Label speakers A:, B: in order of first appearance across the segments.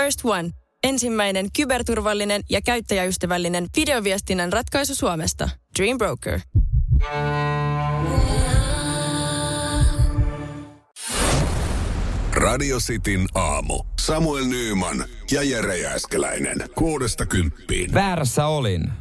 A: First One. Ensimmäinen kyberturvallinen ja käyttäjäystävällinen videoviestinnän ratkaisu Suomesta. Dream Broker.
B: Radio Cityn aamu. Samuel Nyyman ja Jere Jääskeläinen. Kuudesta kymppiin.
C: Väärässä olin.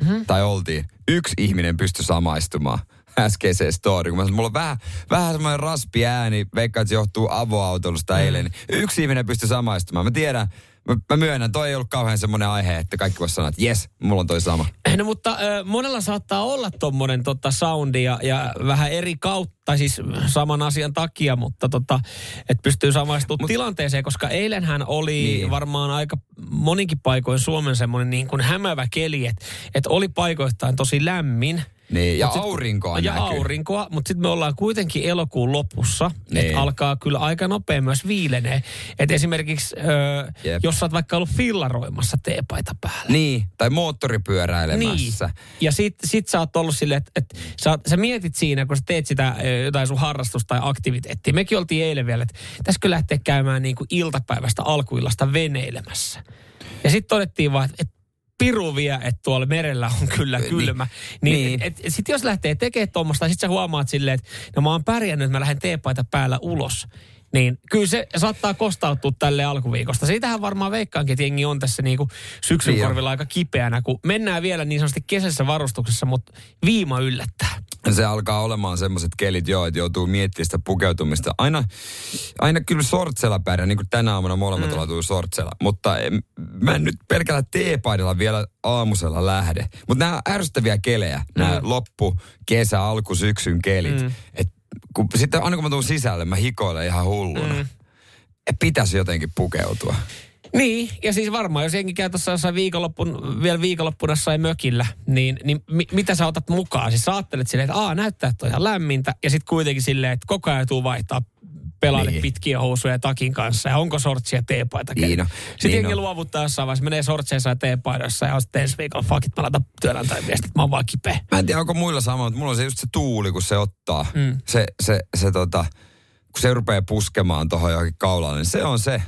C: Mm-hmm. Tai oltiin. Yksi ihminen pystyi samaistumaan äskeiseen story. Kun mä sanoin, mulla on vähän, vähän semmoinen raspi ääni, veikka, että se johtuu avoautoilusta mm. eilen. Niin yksi ihminen pystyi samaistumaan. Mä tiedän, mä, mä myönnän, toi ei ollut kauhean semmoinen aihe, että kaikki voisi sanoa, että jes, mulla on toi sama.
D: No mutta äh, monella saattaa olla tommonen tota, soundi ja, ja vähän eri kautta, siis saman asian takia, mutta tota, että pystyy samaistumaan Mut, tilanteeseen, koska eilenhän oli niin. varmaan aika moninkin paikoin Suomen semmoinen niin kuin hämävä keli, että et oli paikoittain tosi lämmin.
C: Niin, ja
D: sit-
C: aurinkoa
D: Ja
C: näkyy.
D: aurinkoa, mutta sitten me ollaan kuitenkin elokuun lopussa,
C: Niin.
D: että alkaa kyllä aika nopea myös viilenee. Että esimerkiksi, ö,
C: Jep.
D: jos sä oot vaikka ollut fillaroimassa teepaita päällä.
C: Niin, tai moottoripyöräilemässä.
D: Niin. Ja sit, sit sä oot ollut silleen, että et sä, sä mietit siinä, kun sä teet sitä jotain sun harrastusta tai aktiviteettia. Mekin oltiin eilen vielä, että pitäisikö lähteä käymään niin kuin iltapäivästä alkuillasta veneilemässä. Ja sitten todettiin vaan, että et piru vie, että tuolla merellä on kyllä kylmä. Niin,
C: Niin.
D: niin. Et, et sit jos lähtee tekemään tuommoista, sit sä huomaat silleen, että no mä oon pärjännyt, että mä lähden teepaita päällä ulos. Niin kyllä se saattaa kostautua tälle alkuviikosta. Siitähän varmaan veikkaankin, että jengi on tässä niinku syksyn
C: Niin
D: korvilla aika kipeänä, kun mennään vielä niin sanotusti kesäisessä varustuksessa, mutta viima yllättää.
C: Se alkaa olemaan semmoiset kelit, joo, että joutuu miettimään sitä pukeutumista. Aina, aina kyllä sortsella pärjää, niin kuin tänä aamuna molemmat mm. ollaan sortsella. Mutta em, mä en nyt pelkällä teepaidalla vielä aamusella lähde. Mutta nämä ärsyttäviä kelejä, mm. nämä loppu, kesä, alku, syksyn kelit. Mm. Et kun, sitten aina kun mä tuun sisälle, mä hikoilen ihan hulluna. Mm. Et pitäisi jotenkin pukeutua.
D: Niin, ja siis varmaan, jos jengi käy tuossa jossain viikonloppun, vielä viikonloppuna jossain mökillä, niin, niin mi, mitä sä otat mukaan? Siis sä ajattelet silleen, että aa, näyttää, että on ihan lämmintä, ja sitten kuitenkin silleen, että koko ajan tuu vaihtaa pelaille
C: Niin.
D: pitkiä housuja ja takin kanssa, ja onko sortsia teepaita.
C: Niin on,
D: Sitten
C: niin
D: jengi
C: on.
D: luovuttaa jossain vaiheessa, menee sortseissa ja teepaidoissa, ja on sitten ensi viikolla, fuck it, mä laitan työnantajan viestit, mä oon vaan kipeä.
C: Mä en tiedä, onko muilla sama, mutta mulla on se just se tuuli, kun se ottaa. Mm. Se, se, se tota, kun se rupeaa puskemaan tuohon johonkin kaulalle, niin se on se,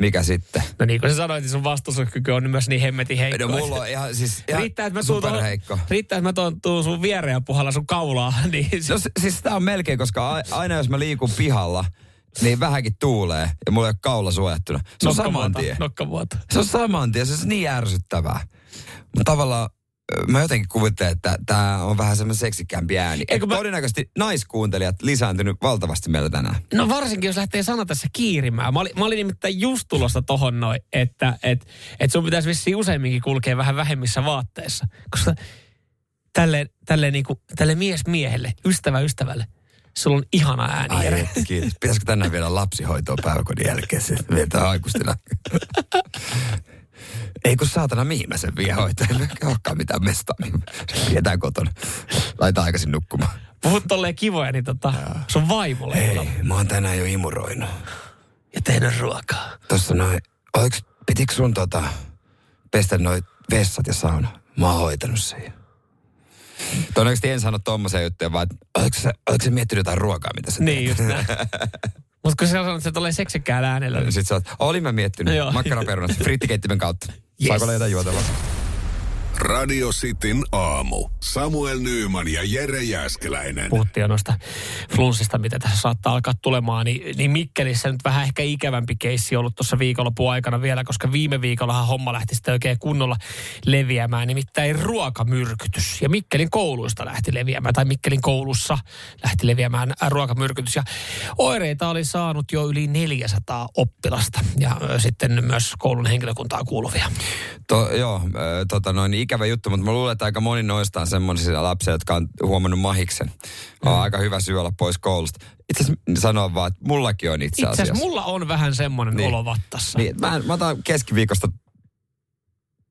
C: mikä sitten.
D: No niin kuin sä sanoit, niin sun vastustuskyky on myös niin hemmetin heikko.
C: No mulla on ihan, siis ihan
D: riittää, että mä tuun, tuohon- riittää, että mä tuun, tuun sun viereen ja puhalla sun kaulaa, niin se,
C: No se- siis sitä on melkein, koska aina jos mä liikun pihalla, niin vähänkin tuulee ja mulla ei ole kaula suojattuna. Se on saman tien. Se on saman tien, se on niin ärsyttävää. Mutta tavallaan mä jotenkin kuvittelen, että tämä on vähän semmoinen seksikämpi ääni.
D: Eikö mä-
C: Todennäköisesti naiskuuntelijat lisääntynyt valtavasti meillä tänään.
D: No varsinkin, jos lähtee sana tässä kiirimään. Mä olin, mä olin nimittäin just tulossa tohon noin, että et, et sun pitäisi vissiin useamminkin kulkea vähän vähemmissä vaatteissa. Koska tälle, tälle, niinku, tälle mies miehelle, ystävä ystävälle, sulla on ihana ääni.
C: Ai, että, kiitos. Pitäisikö tänään vielä lapsihoitoa päiväkodin jälkeen? Sitten vietään aikuistina. Ei kun saatana, mihin mä sen vie hoitaa. Ei olekaan mitään mestaa, niin se pidetään kotona. Laita aikaisin nukkumaan.
D: Puhut tolleen kivoja, niin tota, sun vaimolle.
C: Ei, mä oon tänään jo imuroinut.
D: Ja tehnyt ruokaa.
C: Tossa noin, pitikö sun tota, pestä noin vessat ja sauna? Mä oon hoitanut sen. Todennäköisesti en sano tommosen juttuja, vaan oliko se, oliko se miettinyt jotain ruokaa, mitä sä
D: Niin just näin. Mutta kun sä sanot, että se tulee seksikkäällä äänellä, niin
C: Sitten sä oot, olin mä miettinyt, makkaraperunat, frittikeittimen kautta.
D: Yes.
C: Saako olla jotain juotavaa?
B: Radio Cityn aamu. Samuel Nyyman ja Jere Jääskeläinen.
D: puhuttiin jo noista flunssista, mitä tässä saattaa alkaa tulemaan, niin, niin Mikkelissä nyt vähän ehkä ikävämpi keissi ollut tuossa viikonlopun aikana vielä, koska viime viikollahan homma lähti sitten oikein kunnolla leviämään, nimittäin ruokamyrkytys. Ja Mikkelin kouluista lähti leviämään, tai Mikkelin koulussa lähti leviämään ruokamyrkytys. Ja oireita oli saanut jo yli 400 oppilasta ja sitten myös koulun henkilökuntaa kuuluvia.
C: To, joo, tota noin, ikävä juttu, mutta mä luulen, että aika moni noista on semmoisia lapsia, jotka on huomannut mahiksen. On
D: Mm.
C: aika hyvä syy olla pois koulusta. Itse asiassa sanoa vaan, että mullakin on itse
D: Itse
C: asiassa.
D: asiassa mulla on vähän semmoinen
C: Niin.
D: olo vattassa.
C: Niin, mä, mä otan keskiviikosta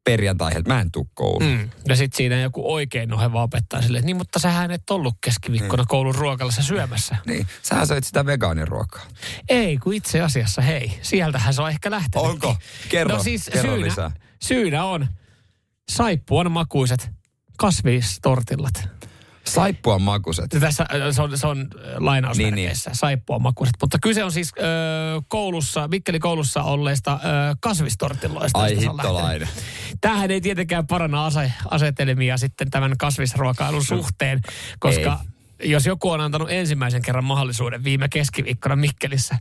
C: perjantaihin, että mä en tuu kouluun.
D: Mm. Ja sitten siinä joku oikein noheva opettaa silleen, että niin mutta sähän et ollut keskiviikkona
C: Mm.
D: koulun ruokalassa syömässä.
C: Niin, sähän söit sitä vegaaniruokaa.
D: Ei, kun itse asiassa hei, sieltähän se on ehkä lähtenyt.
C: Onko? Kerro,
D: no siis
C: kerro
D: syynä,
C: lisää.
D: syynä on saippuan makuiset kasvistortillat.
C: Saippua makuset.
D: Tässä äh, se on, se on äh, lainausmerkeissä, niin, saippua makuiset. Mutta kyse on siis ö, koulussa, Mikkeli koulussa olleista ö, kasvistortilloista.
C: Ai hittolainen.
D: Tämähän ei tietenkään paranna ase, asetelmia sitten tämän kasvisruokailun suhteen, koska jos joku on antanut ensimmäisen kerran mahdollisuuden viime keskiviikkona Mikkelissä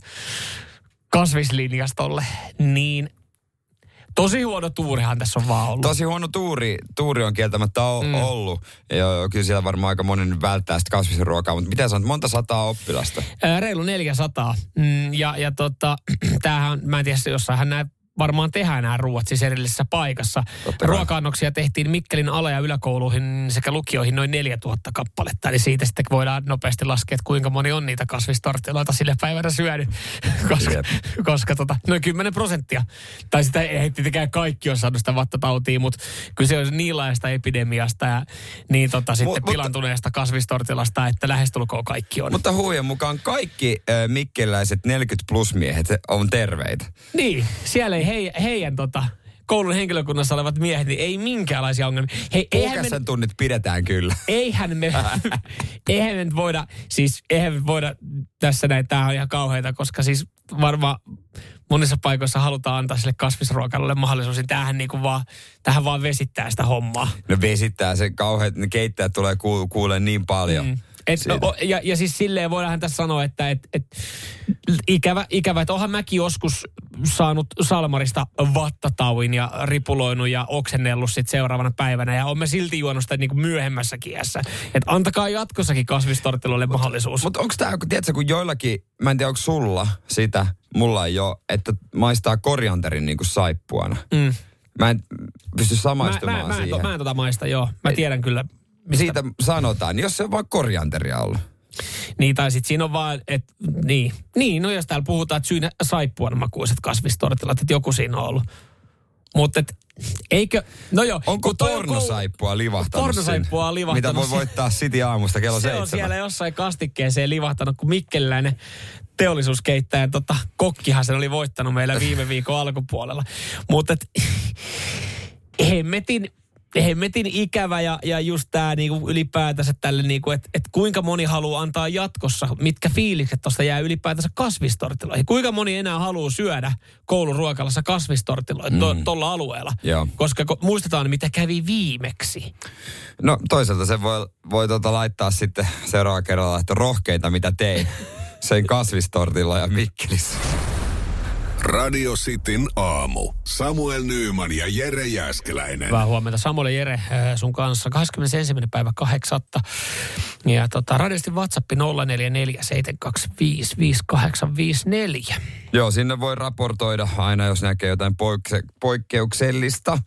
D: kasvislinjastolle, niin tosi huono tuurihan tässä on vaan ollut.
C: Tosi huono tuuri, tuuri on kieltämättä o- mm. ollut. Ja kyllä siellä varmaan aika moni nyt välttää sitä kasvisruokaa, mutta miten sanot, monta sataa oppilasta?
D: Ää, reilu 400. Mm, ja, ja tota, tämähän, mä en tiedä, jossainhan nämä varmaan tehdään nämä ruuat siis erillisessä paikassa. Ruoka-annoksia tehtiin Mikkelin ala- ja yläkouluihin sekä lukioihin noin 4000 kappaletta. Eli siitä sitten voidaan nopeasti laskea, että kuinka moni on niitä kasvistortiloita sille päivänä syönyt. koska,
C: Jep.
D: koska tota, noin 10 prosenttia. Tai sitä ei tietenkään kaikki ole saanut sitä vattatautia, mutta kyse on niin laajasta epidemiasta ja niin tota, sitten
C: mutta-
D: pilantuneesta kasvistortilasta, että lähestulkoon kaikki on.
C: Mutta huijan mukaan kaikki äh, mikkeläiset 40 plus miehet on terveitä.
D: Niin, siellä ei hei, heidän tota, koulun henkilökunnassa olevat miehet, niin ei minkäänlaisia ongelmia. Hei, eihän me,
C: tunnit pidetään kyllä.
D: eihän me, eihän me nyt voida, siis eihän me voida tässä näin, tämähän on ihan kauheita, koska siis varmaan monissa paikoissa halutaan antaa sille kasvisruokailulle mahdollisuus, niin tämähän niinku vaan, tähän vaan vesittää sitä hommaa.
C: No vesittää se kauhean, ne keittäjät tulee ku, kuulee niin paljon. Mm.
D: Et,
C: Siitä.
D: o, ja, ja siis silleen voidaan tässä sanoa, että et, et, ikävä, ikävä, että onhan mäkin joskus saanut Salmarista vattatauin ja ripuloinut ja oksennellut sit seuraavana päivänä ja olemme silti juonut sitä niinku myöhemmässäkin iässä. Että antakaa jatkossakin kasvistortiloille mahdollisuus.
C: Mutta onko tämä, tiedätkö, kun joillakin, mä en tiedä onko sulla sitä, mulla ei ole, että maistaa korianterin niin kuin saippuana.
D: Mm.
C: Mä en pysty
D: Mä,
C: samaistumaan
D: mä, mä, en,
C: siihen.
D: to, mä en tota maista, joo. Mä
C: Ei.
D: tiedän kyllä. Mistä.
C: Siitä sanotaan, jos se on vaan korianteria ollut.
D: Niin, tai sitten siinä on vaan, että niin. Niin, no jos täällä puhutaan, että syynä saippuan makuiset kasvistortilat, että joku siinä on ollut. Mutta et, eikö, no joo.
C: Onko
D: toi on
C: livahtanut
D: on livahtanut
C: Mitä voi voittaa City aamusta kello
D: Se on
C: seitsemän.
D: siellä jossain kastikkeeseen livahtanut, kun Mikkeliläinen teollisuuskeittäjä, tota, kokkihan sen oli voittanut meillä viime viikon alkupuolella. Mutta et, hemmetin, hemmetin ikävä ja, ja just tämä niinku ylipäätänsä tälle, niinku, että et kuinka moni haluaa antaa jatkossa, mitkä fiilikset tuosta jää ylipäätänsä kasvistortiloihin. Kuinka moni enää haluaa syödä kouluruokalassa kasvistortiloita tuolla alueella.
C: Joo.
D: Koska ko- muistetaan, mitä kävi viimeksi.
C: No toisaalta se voi, voi tota laittaa sitten seuraava kerralla, että rohkeita mitä tein sen kasvistortilla ja Mikkelissä.
B: Radio Cityn aamu. Samuel Nyyman ja Jere Jäskeläinen.
D: Hyvää huomenta Samuel ja Jere äh, sun kanssa. 21. päivä 8. Ja tota, radiosti WhatsApp 0447255854.
C: Joo, sinne voi raportoida aina, jos näkee jotain poikse, poikkeuksellista.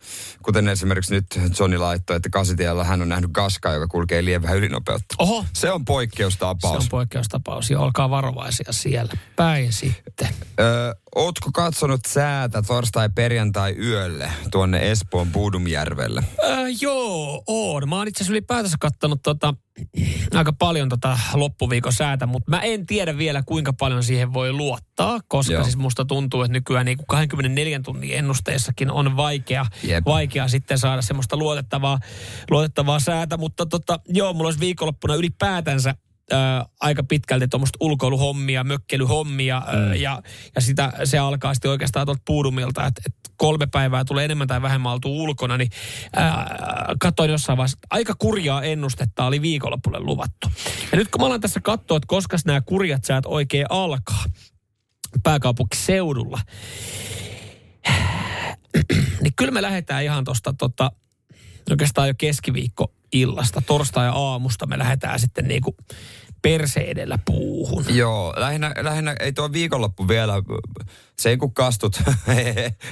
C: Kuten esimerkiksi nyt Johnny laittoi, että kasitiellä hän on nähnyt kaskaa, joka kulkee lievää ylinopeutta.
D: Oho,
C: Se on
D: se
C: poikkeustapaus.
D: on poikkeustapaus ja olkaa varovaisia siellä päin sitten.
C: Öö, ootko katsonut säätä torstai perjantai yölle tuonne Espoon Puudumjärvelle?
D: Äh, joo, on. Mä oon itse asiassa ylipäätänsä kattonut tota, aika paljon tota loppuviikon säätä, mutta mä en tiedä vielä kuinka paljon siihen voi luottaa, koska
C: Joo.
D: siis musta tuntuu, että nykyään niin kuin 24 tunnin ennusteessakin on vaikea,
C: Jep.
D: vaikea sitten saada semmoista luotettavaa, luotettavaa säätä, mutta tota, joo, mulla olisi viikonloppuna ylipäätänsä ää, aika pitkälti tuommoista ulkoiluhommia, mökkelyhommia mm. ja, ja sitä, se alkaa sitten oikeastaan tuolta puudumilta, että et kolme päivää tulee enemmän tai vähemmän oltu ulkona, niin ää, katsoin jossain vaiheessa, että aika kurjaa ennustetta oli viikonloppulle luvattu. Ja nyt kun mä alan tässä katsoa, että koska nämä kurjat säät oikein alkaa pääkaupunkiseudulla, niin kyllä me lähdetään ihan tuosta tota, oikeastaan jo keskiviikko illasta, torstai ja aamusta me lähdetään sitten niinku perse edellä puuhun.
C: Joo, lähinnä, lähinnä ei tuo viikonloppu vielä, se ei kun kastut,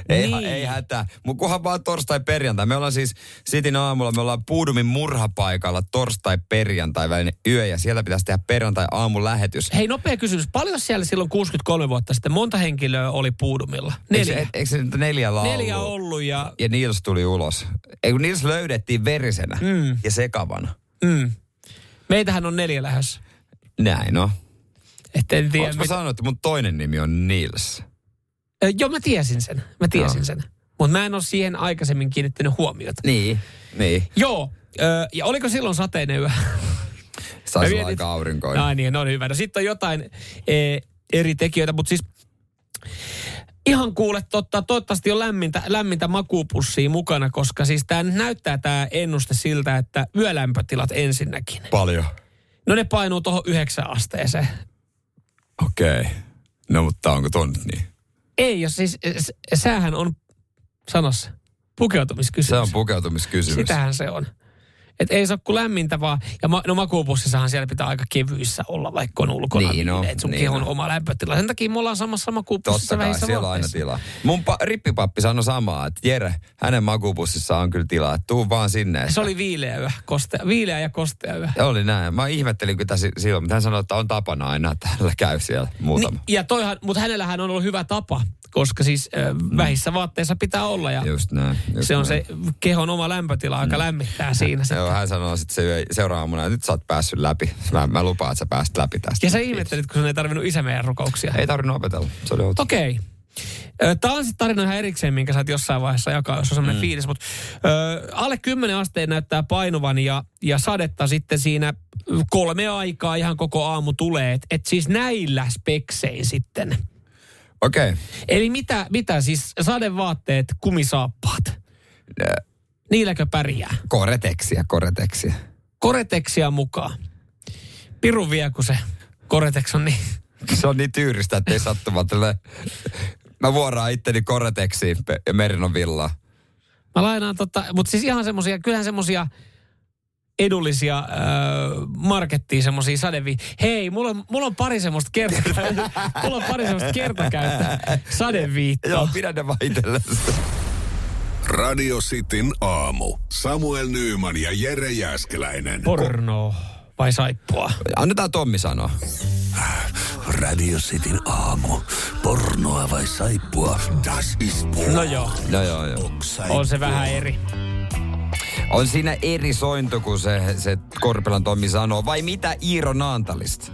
C: ei,
D: Niin.
C: ei hätää. Mutta kunhan vaan torstai perjantai. Me ollaan siis Sitin aamulla, me ollaan Puudumin murhapaikalla torstai perjantai välinen yö ja siellä pitäisi tehdä perjantai aamun lähetys.
D: Hei, nopea kysymys. Paljon siellä silloin 63 vuotta sitten, monta henkilöä oli puudumilla?
C: Eikö,
D: Neljä.
C: se- eikö se neljä laulu?
D: Neljä ollut ja...
C: Ja Nils tuli ulos. Ei kun Nils löydettiin verisenä
D: Mm.
C: ja sekavana.
D: Mm. Meitähän on neljä lähes.
C: Näin on.
D: Että en tiedä. Mit-
C: sanonut, että mun toinen nimi on Nils?
D: Ö, Joo, mä tiesin sen. Mä tiesin
C: Joo.
D: sen. Mutta mä en ole siihen aikaisemmin kiinnittänyt huomiota.
C: Niin, niin.
D: Joo, ö, ja oliko silloin sateinen yö?
C: Saisi olla aika aurinkoinen.
D: Ai niin, no on hyvä. No sitten on jotain e, eri tekijöitä, mutta siis ihan kuule, totta, toivottavasti on lämmintä, lämmintä makuupussia mukana, koska siis tämä näyttää tämä ennuste siltä, että yölämpötilat ensinnäkin.
C: Paljon.
D: No ne painuu tuohon yhdeksän asteeseen.
C: Okei. Okay. No mutta onko tuon nyt niin?
D: Ei, jos siis s- säähän on, sanossa, pukeutumiskysymys.
C: Se on pukeutumiskysymys.
D: Sitähän se on. Et ei se ole kuin lämmintä vaan. Ja ma, no makuupussissahan siellä pitää aika kevyissä olla, vaikka on ulkona.
C: Niin on,
D: että sun
C: niin
D: kehon
C: on.
D: oma lämpötila. Sen takia me ollaan samassa makuupussissa
C: Totta kai, siellä on aina tilaa. Mun pa- rippipappi sanoi samaa, että Jere, hänen makuupussissa on kyllä tilaa, että tuu vaan sinne. Että...
D: Se oli viileä yö, kostea, viileä ja kostea yö.
C: Oli näin. Mä ihmettelin kyllä si- silloin, mutta hän sanoi, että on tapana aina, että hänellä käy siellä muutama.
D: Niin, ja toihan, mutta hänellähän on ollut hyvä tapa, koska siis äh, vähissä vaatteissa pitää olla ja
C: Just näin. Just
D: se on
C: näin.
D: se kehon oma lämpötila, aika lämmittää siinä. Se.
C: Joo, hän sanoi sitten se seuraavana että nyt sä oot päässyt läpi. Mä, mä lupaan, että sä pääst läpi tästä.
D: Ja sä ihmettelit, kun sun ei tarvinnut isä meidän rukouksia.
C: Ei tarvinnut opetella. Se oli.
D: Okei. Ö, Tämä on sitten tarina ihan erikseen, minkä sä jossain vaiheessa jakaa, jos on sellainen mm. fiilis. Mutta ö, alle 10 asteen näyttää painuvan ja, ja sadetta sitten siinä kolme aikaa ihan koko aamu tulee. Et, et siis näillä speksein sitten.
C: Okei. Okay.
D: Eli mitä, mitä siis sadevaatteet, kumisaappaat, niilläkö pärjää?
C: Koreteksia, koreteksia.
D: Koreteksia mukaan. Piru vie, kun se koretex on niin...
C: Se on niin tyyristä, että ei sattumalta. Mä vuoraan itteni koreteksiin ja Merinon villaa.
D: Mä lainaan tota, mutta siis ihan semmosia, kyllähän semmosia edullisia äh, markettiin semmosia sadevi. Hei, mulla on, mulla on pari semmoista kertakäyttöä. mulla on pari semmoista kertakäyttöä sadeviittoa.
C: Joo, pidä ne vaan itsellesi.
B: Radio Cityn aamu. Samuel Nyyman ja Jere Jäskeläinen.
D: Porno vai saippua?
C: Annetaan Tommi sanoa.
B: Radio Cityn aamu. Pornoa vai saippua? Das ist
D: No joo,
C: No joo, joo.
D: on se vähän eri.
C: On siinä eri sointu, kun se, se Korpelan Tommi sanoo. Vai mitä Iiro Naantalista?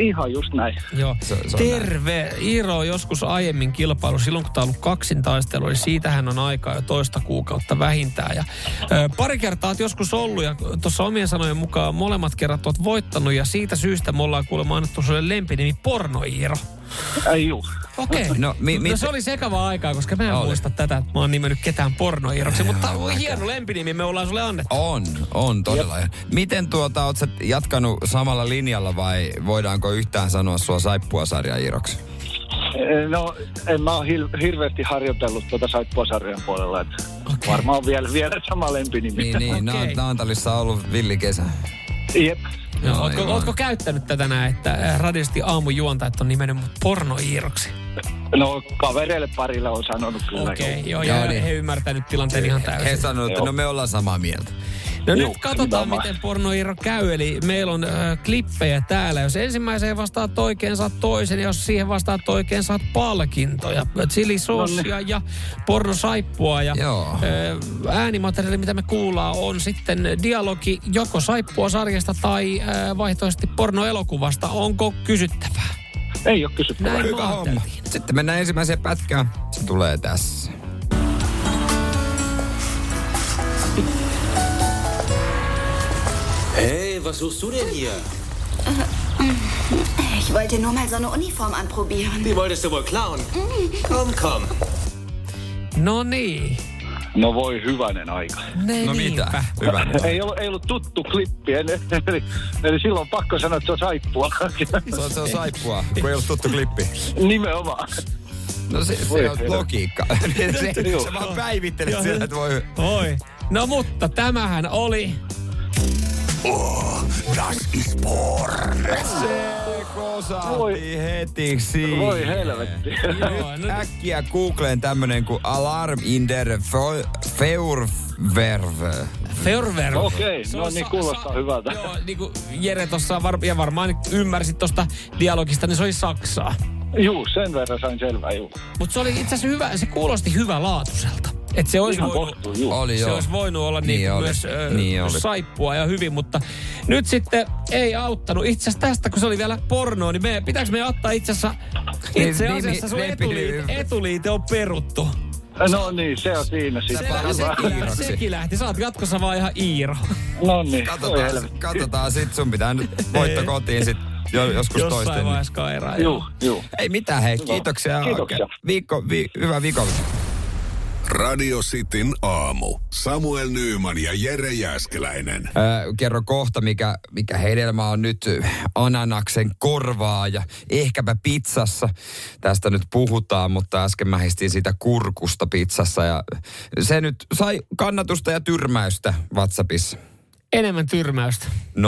E: Ihan just näin.
D: Joo.
C: Se- se
D: Terve. Iiro on joskus aiemmin kilpailu, silloin kun tämä on ollut kaksintaistelu, niin siitähän on aikaa jo toista kuukautta vähintään. Ja, ö, pari kertaa oot joskus ollut ja tuossa omien sanojen mukaan molemmat kerrat oot voittanut ja siitä syystä me ollaan kuulemma annettu sulle lempinimi Porno Iiro.
E: Ei juu.
D: Okei.
C: No,
D: No,
C: mi- mit-
D: no se oli sekavaa aikaa, koska mä en
C: Oli.
D: muista tätä, että mä oon nimennyt ketään Porno Iiroksi, mutta hieno lempinimi me ollaan sulle annettu.
C: On, on todella. Miten tuota, oot sä jatkanut samalla linjalla vai voidaanko yhtään sanoa sua saippua-sarja Iiroksi?
E: No, en mä ole hir- hirveästi harjoitellut tuota saippuasarjan puolella. Että
D: Okei.
E: Varmaan on vielä, vielä sama lempinimi.
C: Niin, niin.
D: Okei.
C: Okay. Naantalissa on ollut villikesä.
E: Jep.
D: Joo,
C: No,
D: ootko, ootko käyttänyt tätä näin, että äh, radiosti aamujuontajat on nimennyt mut Porno Iiroksi?
E: No, kavereille parille on sanonut kyllä.
D: Okei, okay, joo,
C: Joo,
D: ja
C: niin.
D: he ymmärtänyt tilanteen ihan
C: He
D: täysin.
C: sanoivat, että
E: Joo.
C: no me ollaan samaa mieltä.
D: No
E: Joo,
D: nyt katsotaan,
E: nimenomaan.
D: miten Porno Iiro käy. Eli meillä on äh, klippejä täällä. Jos ensimmäiseen vastaat oikein, saat toisen. Ja jos siihen vastaat oikein, saat palkintoja. Chilisoosia ja pornosaippua. Ja
C: Joo.
D: äh, äänimateriaali, mitä me kuullaan, on sitten dialogi joko saippua-sarjasta tai äh, vaihtoehtoisesti pornoelokuvasta. Onko kysyttävää?
E: Ei ole kysyttävää.
D: Näin
C: Hyvä homma. Sitten mennään ensimmäiseen pätkään. Se tulee tässä.
F: Hey, was suchst du denn hier?
G: Ich wollte nur mal so eine Uniform anprobieren.
F: Die wolltest du wohl klauen? Komm, komm.
D: No niin.
E: No voi hyvänen aika.
D: Ne
C: No
D: niinpä.
C: mitä? Hyvä.
E: Ei ollut, ei ollut tuttu klippi, eli, eli, eli silloin on pakko sanoa, että se on saippua.
C: Se on, se on saippua, kun ei ollut tuttu klippi.
E: Nimenomaan.
C: No se,
E: Voi
C: se on
E: herra.
C: logiikka. se,
E: Joo.
C: se vaan päivittelet sitä, että voi...
D: Oi. No mutta tämähän oli...
B: Das ist porn.
C: Seko saatiin
E: Voi-
C: heti siihen.
E: Voi helvetti.
D: Joo,
C: Äkkiä Googleen tämmönen kuin Alarm in der Fe- Feurverve.
D: Ferver.
E: Okei,
D: Se
E: no niin, kuulostaa
D: sa-
E: hyvältä.
D: Joo, niin kuin Jere tuossa var- ja varmaan ymmärsit tuosta dialogista, niin se oli Saksaa.
E: Juu, sen verran sain selvää, juu.
D: Mutta se oli itse asiassa hyvä, se kuulosti hyvälaatuiselta. Että se olisi
E: Ihan
D: voinut,
E: kohtuu.
C: Oli
D: se
C: joo.
D: olisi voinut olla
C: Niin
D: niin
C: oli.
D: myös ö,
C: Niin oli.
D: saippua ja hyvin, mutta nyt sitten ei auttanut. Itse asiassa tästä, kun se oli vielä pornoa, niin me, pitääkö me ottaa itse asiassa, itse
C: Niin,
D: asiassa
C: niin,
D: sun
C: niin,
D: etuliite,
C: niin.
D: etuliite on peruttu.
E: No niin, se on siinä sitten.
C: Sä pääset
E: Hyvä.
C: Iiroksi.
D: Sekin lähti. Sä oot jatkossa vaan ihan Iiro.
E: No niin,
C: Katsotaan, katsotaan sit, sun pitää nyt voitto kotiin sit jo, joskus
D: Jossain
C: toisten.
D: vaiheessa kairaa.
E: Juu, juu.
C: Ei mitään, hei, kiitoksia.
E: Kiitoksia.
C: Viikko, vi, hyvää viikollista.
B: Radio Cityn aamu. Samuel Nyyman ja Jere Jäskeläinen.
C: Öö, kerro kohta, mikä, mikä hedelmä on nyt ananaksen korvaa ja ehkäpä pizzassa. Tästä nyt puhutaan, mutta äsken mähistiin siitä kurkusta pizzassa ja se nyt sai kannatusta ja tyrmäystä WhatsAppissa.
D: Enemmän tyrmäystä.
C: 047255854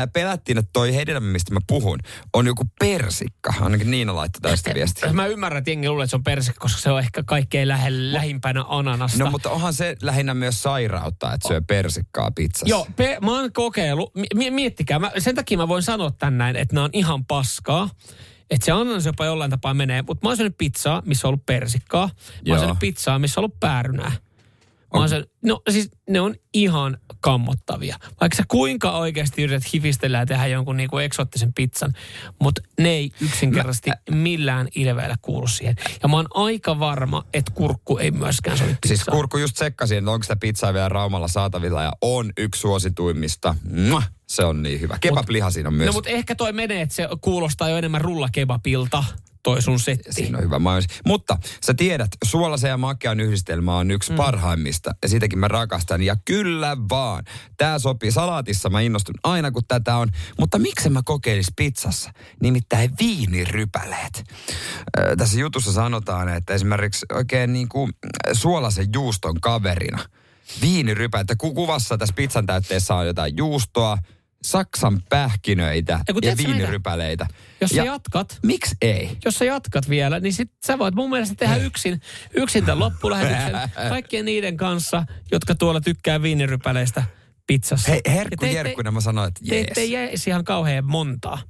C: ja pelättiin, että toi hedelmä, mistä mä puhun, on joku persikka. Ainakin Niina laittoi tästä viestiä.
D: Mä ymmärrän, että jengi luulee, että se on persikka, koska se on ehkä kaikkein lähe, lähimpänä ananasta.
C: No mutta onhan se lähinnä myös sairautta, että syö persikkaa pizzassa.
D: Joo, pe- mä oon kokeillut. Mi- miettikää, mä, sen takia mä voin sanoa tän näin, että nämä on ihan paskaa. Että se ananas jopa jollain tapaa menee. Mutta mä oon syönyt pizzaa, missä on ollut persikkaa. Mä oon syönyt pizzaa, missä on ollut päärynää. Mä syönyt, no siis ne on ihan kammottavia. Vaikka sä kuinka oikeasti yrität hifistellä ja tehdä jonkun niinku eksoottisen pizzan, mutta ne ei yksinkertaisesti millään ilveellä kuulu siihen. Ja mä oon aika varma, että kurkku ei myöskään sovi pizzaan.
C: Siis kurku just tsekkasin, että onko sitä pizzaa vielä Raumalla saatavilla ja on yksi suosituimmista. Mwah! Se on niin hyvä. Kebabliha siinä on myös.
D: No mutta ehkä toi menee, että se kuulostaa jo enemmän rullakebabilta, toi sun setti.
C: Siinä on hyvä mainos. Mutta sä tiedät, suolaisen ja makean yhdistelmä on yksi mm. parhaimmista. Ja sitäkin mä rakastan. Ja kyllä vaan. Tää sopii. Salaatissa mä innostun aina, kun tätä on. Mutta miksi mä kokeilis pizzassa? Nimittäin viinirypäleet. Tässä jutussa sanotaan, että esimerkiksi oikein niin kuin suolaisen juuston kaverina. Ku- kuvassa tässä pizzan täytteessä on jotain juustoa, Saksan pähkinöitä
D: Ja
C: ja, viinirypäleitä.
D: Jos sä
C: ja
D: jatkat,
C: miksi ei?
D: jos sä jatkat vielä, niin sit sä voit mun mielestä tehdä yksin, yksin tämän loppulähetyksen kaikkien niiden kanssa, jotka tuolla tykkää viinirypäleistä pizzassa.
C: Hei,
D: Ja
C: herkku
D: te- te-
C: mä sanoin, että
D: Te
C: jees.
D: ette jäisi ihan kauhean montaa.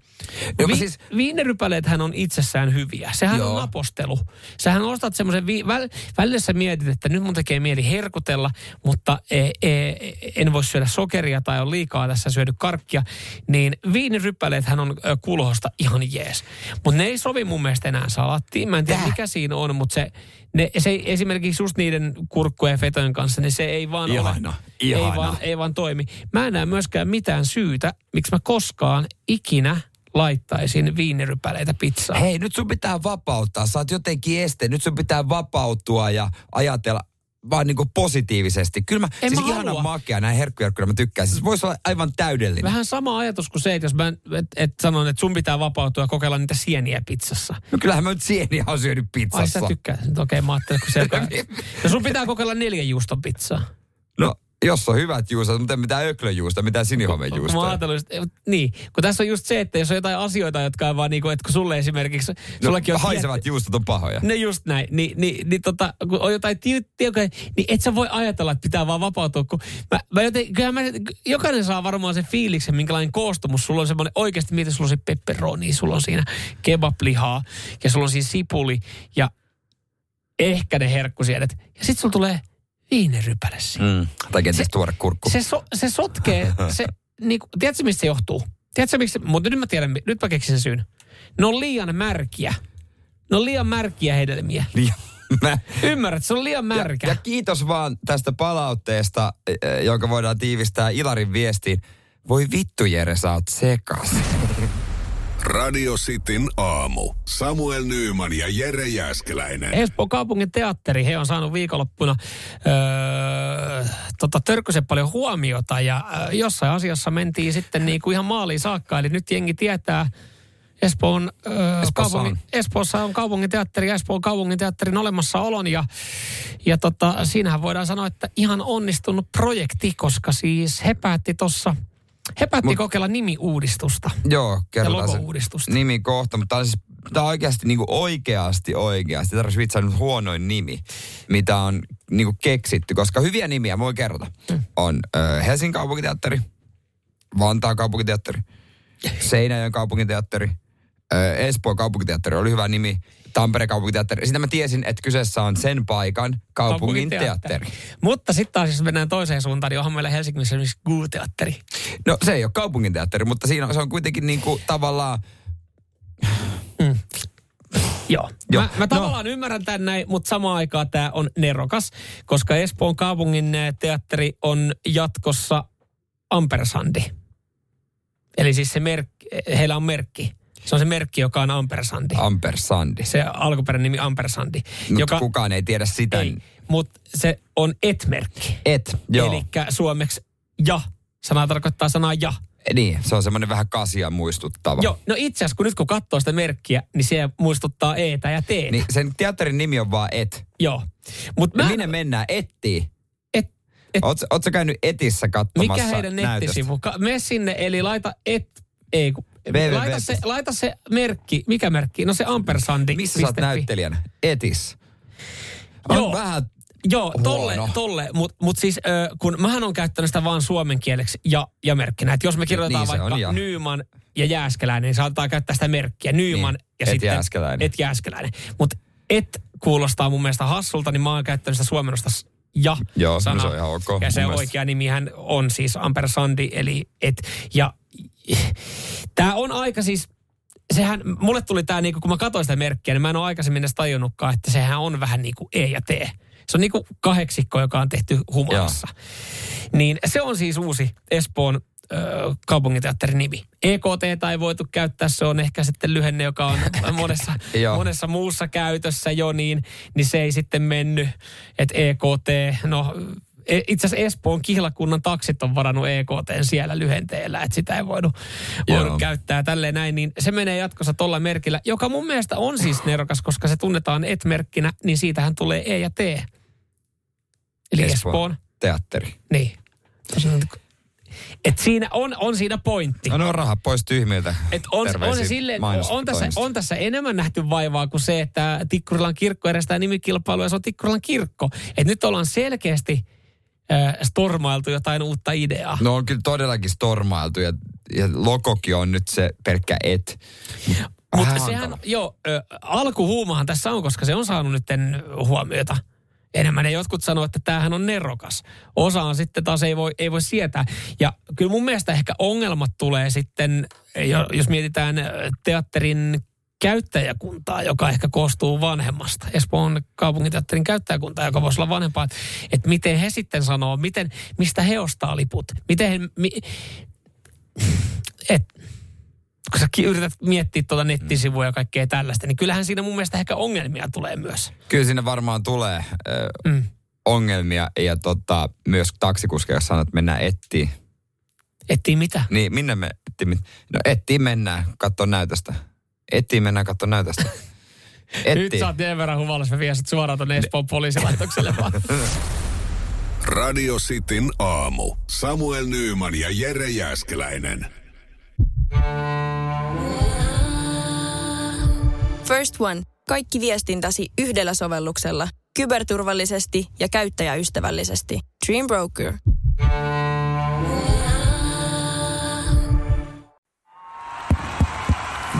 C: Joo,
D: Vi-
C: siis-
D: Viinirypäleethän on itsessään hyviä. Sehän
C: Joo.
D: on apostelu. Sähän ostat semmoisen, vi- väl, välillä sä mietit, että nyt mun tekee mieli herkutella, mutta e, e, en voi syödä sokeria tai on liikaa tässä syödy karkkia. Niin viinirypäleethän on kulhosta ihan jees. Mutta ne ei sovi mun mielestä enää salattiin. Mä en tiedä
C: Tää?
D: mikä siinä on, mutta se, ne, se esimerkiksi just niiden kurkkujen ja fetojen kanssa, niin se ei vaan
C: Ihana,
D: ole.
C: ihana.
D: Ei vaan, ei vaan toimi. Mä en näe myöskään mitään syytä, miksi mä koskaan ikinä laittaisin viinirypäleitä pizzaan.
C: Hei, nyt sun pitää vapauttaa. Sä oot jotenkin este. Nyt sun pitää vapautua ja ajatella vaan niinku positiivisesti. Kyllä mä,
D: En
C: siis
D: mä
C: ihana
D: halua.
C: makea, näin herkkujerkkuja mä tykkään. Siis voisi olla aivan täydellinen.
D: Vähän sama ajatus kuin se, että jos mä et, et sanon, että sun pitää vapautua ja kokeilla niitä sieniä pizzassa.
C: No kyllähän mä nyt sieniä on syönyt
D: Ai
C: pizzassa.
D: sä tykkäät. Okei, okay, mä ajattelin, kun se joka... Ja sun pitää kokeilla neljän juuston pizzaa.
C: No, jos on hyvät juustot, mutta mitään öklöjuusta, mitään
D: Kun mä ajattelin, että, niin, kun tässä on just se, että jos on jotain asioita, jotka on vaan niin kuin, että kun sulle esimerkiksi,
C: No,
D: on
C: haisevat juustot on pahoja.
D: Ne just näin. Ni, niin, niin tota, kun on jotain tiukkoja, niin et sä voi ajatella, että pitää vaan vapautua. Kun mä, mä joten, kyllä mä, jokainen saa varmaan sen fiiliksen, minkälainen koostumus. Sulla on semmoinen oikeasti, miten sulla on se pepperoni, sulla on siinä kebablihaa ja sulla on siinä sipuli ja ehkä ne herkkusiedet. Ja sit sulla tulee viinirypäle siinä.
C: Mm. Tai kenties tuore kurkku.
D: Se, so, se sotkee, se, niinku, tiedätkö mistä se johtuu? Tiedätkö miksi, mutta nyt mä tiedän, nyt mä keksin sen syyn. Ne on liian märkiä. Ne on liian märkiä hedelmiä.
C: Liian- Mä,
D: Ymmärrät, se on liian märkä.
C: Ja, ja kiitos vaan tästä palautteesta, eh, jonka voidaan tiivistää Ilarin viestiin. Voi vittu Jere, sä oot sekas.
B: Radio Cityn aamu. Samuel Nyyman ja Jere Jäskeläinen.
D: Espoon kaupungin teatteri, he on saanut viikonloppuna öö, tota, törkysen paljon huomiota ja öö, jossain asiassa mentiin sitten niin kuin ihan maaliin saakka. Eli nyt jengi tietää Espoon, öö,
C: Espoossa
D: kaupungin,
C: on.
D: Espoossa on kaupungin teatteri ja Espoon kaupungin teatterin olemassaolon ja, ja tota, siinähän voidaan sanoa, että ihan onnistunut projekti, koska siis he päätti tuossa he päätti
C: Mut-
D: kokeilla nimiuudistusta.
C: Joo, kerrotaan se nimi kohta, mutta tämä on siis Tämä on oikeasti, niin kuin oikeasti, oikeasti. Tämä on vitsa nyt huonoin nimi, mitä on niin kuin keksitty, koska hyviä nimiä, mä voin kerrota.
D: Mm.
C: On äh, Helsingin kaupunkiteatteri, Vantaan kaupunkiteatteri, Seinäjoen kaupunkiteatteri, äh, Espoon kaupunkiteatteri oli hyvä nimi, Tampereen kaupunkiteatteri. Sitten mä tiesin, että kyseessä on sen paikan kaupungin teatteri.
D: Mutta sitten taas, jos mennään toiseen suuntaan, niin onhan meillä Helsingissä esimerkiksi Guu-teatteri.
C: No se ei ole kaupunginteatteri, mutta siinä on, se on kuitenkin niin kuin tavallaan...
D: Joo.
C: Joo.
D: Mä, mä
C: No.
D: tavallaan ymmärrän tän näin, mutta samaan aikaan tämä on nerokas, koska Espoon kaupungin eh, teatteri on jatkossa Ampersandi. Eli siis se merkki, heillä on merkki. Se on se merkki, joka on Ampersandi.
C: Ampersandi.
D: Se alkuperäinen nimi Ampersandi.
C: Mutta
D: joka,
C: kukaan ei tiedä sitä.
D: ei, mutta se on et-merkki.
C: Et, joo.
D: Eli suomeksi ja. Sana tarkoittaa sanaa ja.
C: Niin, se on semmoinen vähän kasia muistuttava.
D: Joo, no itse asiassa kun nyt kun katsoo sitä merkkiä, niin se muistuttaa eetä ja teetä.
C: Niin sen teatterin nimi on vaan Et.
D: Joo. Mut
C: Mä... Minne mennään? Ettiin.
D: et, et,
C: Oot, oot sä käynyt Etissä katsomassa
D: mikä heidän
C: näytöstä?
D: nettisivu? Ka- Mene sinne, eli laita et, ei kun,
C: www.
D: laita, se, laita se merkki. Mikä merkki? No se ampersandi.
C: Missä sä oot näyttelijänä? Etis. On
D: Joo.
C: vähän...
D: Joo, tolle,
C: Huono.
D: tolle. Mutta mut siis ö, kun mähän on käyttänyt sitä vaan suomen kieleksi ja, ja merkkinä. Että jos me kirjoitetaan
C: Niin se on,
D: vaikka
C: ja.
D: Nyman ja Jääskeläinen, niin saatetaan käyttää sitä merkkiä. Nyman
C: Niin,
D: ja
C: et
D: sitten
C: Jääskeläinen.
D: et Jääskeläinen. Mutta et kuulostaa mun mielestä hassulta, niin mä oon käyttänyt sitä suomennosta s- ja
C: Joo,
D: sana.
C: se on ihan ok
D: Ja se
C: mielestä.
D: oikea nimihän on siis ampersandi, eli et. Ja tämä on aika siis, sehän, mulle tuli tämä, niinku, kun mä katsoin sitä merkkiä, niin mä en ole aikaisemmin edes tajunnutkaan, että sehän on vähän niin kuin E ja T. Se on niin kuin kahdeksikko, joka on tehty humalassa. Niin se on siis uusi Espoon kaupunginteatterin nimi. EKT ei voitu käyttää, se on ehkä sitten lyhenne, joka on monessa, monessa muussa käytössä jo, niin, niin se ei sitten mennyt. Että EKT, no itse asiassa Espoon kihlakunnan taksit on varannut EKT siellä lyhenteellä, että sitä ei voinut, voinut käyttää tälleen näin, niin se menee jatkossa tuolla merkillä, joka mun mielestä on siis nerokas, koska se tunnetaan et-merkkinä, niin siitähän tulee E ja T. Eli Espoon.
C: Teatteri.
D: Niin. Et siinä on, on siinä pointti.
C: No, no raha pois tyhmiltä.
D: Et on, on, se silleen, on, tässä, on tässä enemmän nähty vaivaa kuin se, että Tikkurilan kirkko järjestää nimikilpailu ja se on Tikkurilan kirkko. Et nyt ollaan selkeästi äh, stormailtu jotain uutta ideaa.
C: No on kyllä todellakin stormailtu ja, ja logokin on nyt se pelkkä et.
D: Mutta sehän,
C: hankala.
D: joo, ö, alkuhuumahan tässä on, koska se on saanut nyt huomiota enemmän. Ja jotkut sanoo, että tämähän on nerokas. Osa on sitten taas ei voi, ei voi sietää. Ja kyllä mun mielestä ehkä ongelmat tulee sitten, jo- jos mietitään teatterin käyttäjäkuntaa, joka ehkä koostuu vanhemmasta. Espoon kaupunginteatterin käyttäjäkuntaa, joka voisi olla vanhempaa. Että et miten he sitten sanoo, miten, mistä he ostaa liput. Miten he, mi, et, kun sä ki- yrität miettiä tuota nettisivuja ja kaikkea tällaista, niin kyllähän siinä mun mielestä ehkä ongelmia tulee myös.
C: Kyllä sinne varmaan tulee äh,
D: Mm.
C: ongelmia ja tota, myös taksikuski, jos sanoo, että mennään ettiin.
D: Etsii mitä?
C: Niin minne me ettiin? No ettiin mennään, katso näytöstä. Ettiin mennään, katso näytöstä.
D: Nyt
C: Ettiin.
D: sä oot niin verran huvalassa, mä vien sut suoraan tonne Espoon poliisilaitokselle vaan.
B: Radio Cityn aamu. Samuel Nyyman ja Jere Jäskeläinen.
A: First One. Kaikki viestintäsi yhdellä sovelluksella. Kyberturvallisesti ja käyttäjäystävällisesti. Dream Broker.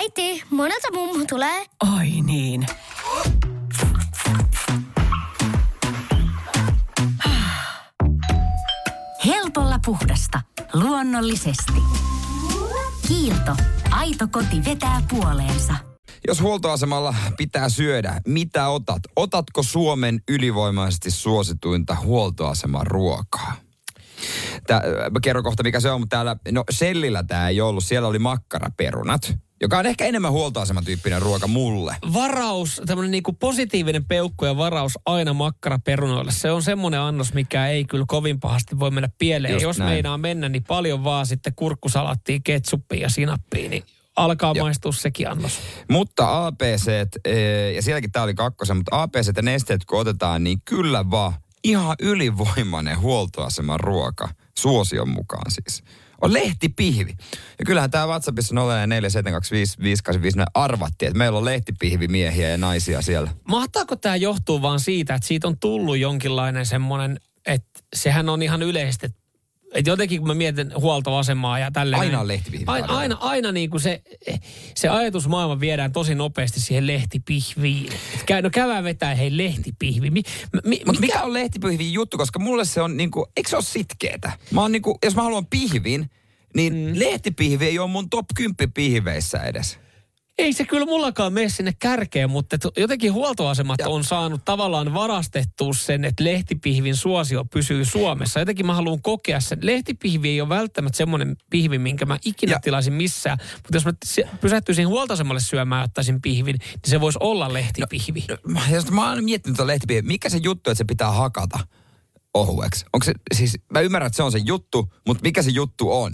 H: Äiti, monelta mummu tulee?
I: Oi niin. Helpolla puhdasta. Luonnollisesti. Kiilto. Aito koti vetää puoleensa.
C: Jos huoltoasemalla pitää syödä, mitä otat? Otatko Suomen ylivoimaisesti suosituinta huoltoaseman ruokaa? Tää, mä kerron kohta mikä se on, mutta täällä, no Sellillä tämä ei ollut, siellä oli makkaraperunat, joka on ehkä enemmän huoltoasematyyppinen ruoka mulle.
D: Varaus, tämmöinen niinku positiivinen peukku ja varaus aina makkaraperunoille. Se on semmoinen annos, mikä ei kyllä kovin pahasti voi mennä pieleen.
C: Just
D: Jos
C: näin.
D: meinaa mennä, niin paljon vaan sitten kurkkusalattia, ketsuppia ja sinappia, niin alkaa
C: Joo.
D: maistua sekin annos.
C: Mutta APC, eh, ja sielläkin tämä oli kakkosen, mutta APC ja nesteet kun otetaan, niin kyllä vaan ihan ylivoimainen huoltoaseman ruoka, suosion mukaan siis. On lehtipihvi. Ja kyllähän tämä WhatsAppissa 04725585 arvattiin, että meillä on lehtipihvimiehiä ja naisia siellä.
D: Mahtaako tämä johtuu vaan siitä, että siitä on tullut jonkinlainen semmoinen, että sehän on ihan yleisesti, että että jotenkin kun mä mietin huoltoasemaa ja tälleen.
C: Aina on lehtipihvi
D: Aina, aina, aina niin kuin se, se ajatusmaailma viedään tosi nopeasti siihen lehtipihviin. Et Käy, no käydään vetää hei lehtipihvi. Mi, mi,
C: Mutta mikä on lehtipihvin juttu, koska mulle se on niinku, eikö se ole sitkeetä? Mä oon niinku, jos mä haluan pihvin, niin mm. lehtipihvi ei ole mun top 10 pihveissä edes.
D: Ei se kyllä mullakaan mene sinne kärkeen, mutta jotenkin huoltoasemat
C: Ja-
D: on saanut tavallaan varastettua sen, että lehtipihvin suosio pysyy Suomessa. Jotenkin mä haluan kokea sen. Lehtipihvi ei ole välttämättä semmoinen pihvi, minkä mä ikinä
C: Ja-
D: tilaisin missään. Mutta jos mä pysähtyisin huoltoasemalle syömään ja ottaisin pihvin, niin se voisi olla lehtipihvi.
C: No, mä, jos mä oon miettinyt tuota lehtipihviä, mikä se juttu, että se pitää hakata ohueksi? Onko se, siis, mä ymmärrän, että se on se juttu, mutta mikä se juttu on?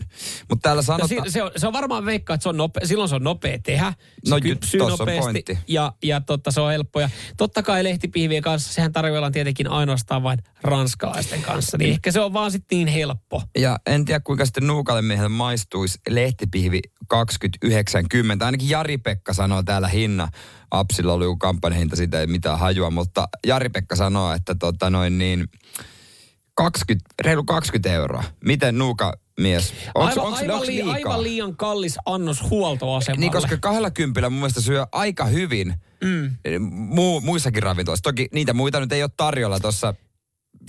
C: Mutta täällä
D: No,
C: sanotaan...
D: si- se, on, se on varmaan veikkaa, että se on nope, silloin se on nopea tehdä. Se
C: No
D: no,
C: ju-
D: kypsyy
C: on
D: nopeasti
C: pointti.
D: ja, ja totta, se on helppo. Ja totta kai lehtipihvien kanssa, sehän tarjoillaan tietenkin ainoastaan vain ranskalaisten kanssa. Niin ehkä se on vaan sitten niin helppo.
C: Ja en tiedä, kuinka sitten nuukalle miehelle maistuisi lehtipihvi 2090. Ainakin Jari-Pekka sanoo täällä hinna. Apsilla oli kampanjahinta, siitä ei mitään hajua, mutta Jari-Pekka sanoo, että tota noin niin 20, reilu 20 euroa. Miten nuuka mies? Onks,
D: aivan,
C: onks,
D: aivan,
C: onks
D: lii,
C: liikaa?
D: aivan liian kallis annos huoltoasemalle.
C: Niin, koska kahdella kympillä mun mielestä syö aika hyvin mm. Mu, muissakin ravintoloissa. Toki niitä muita nyt ei ole tarjolla tuossa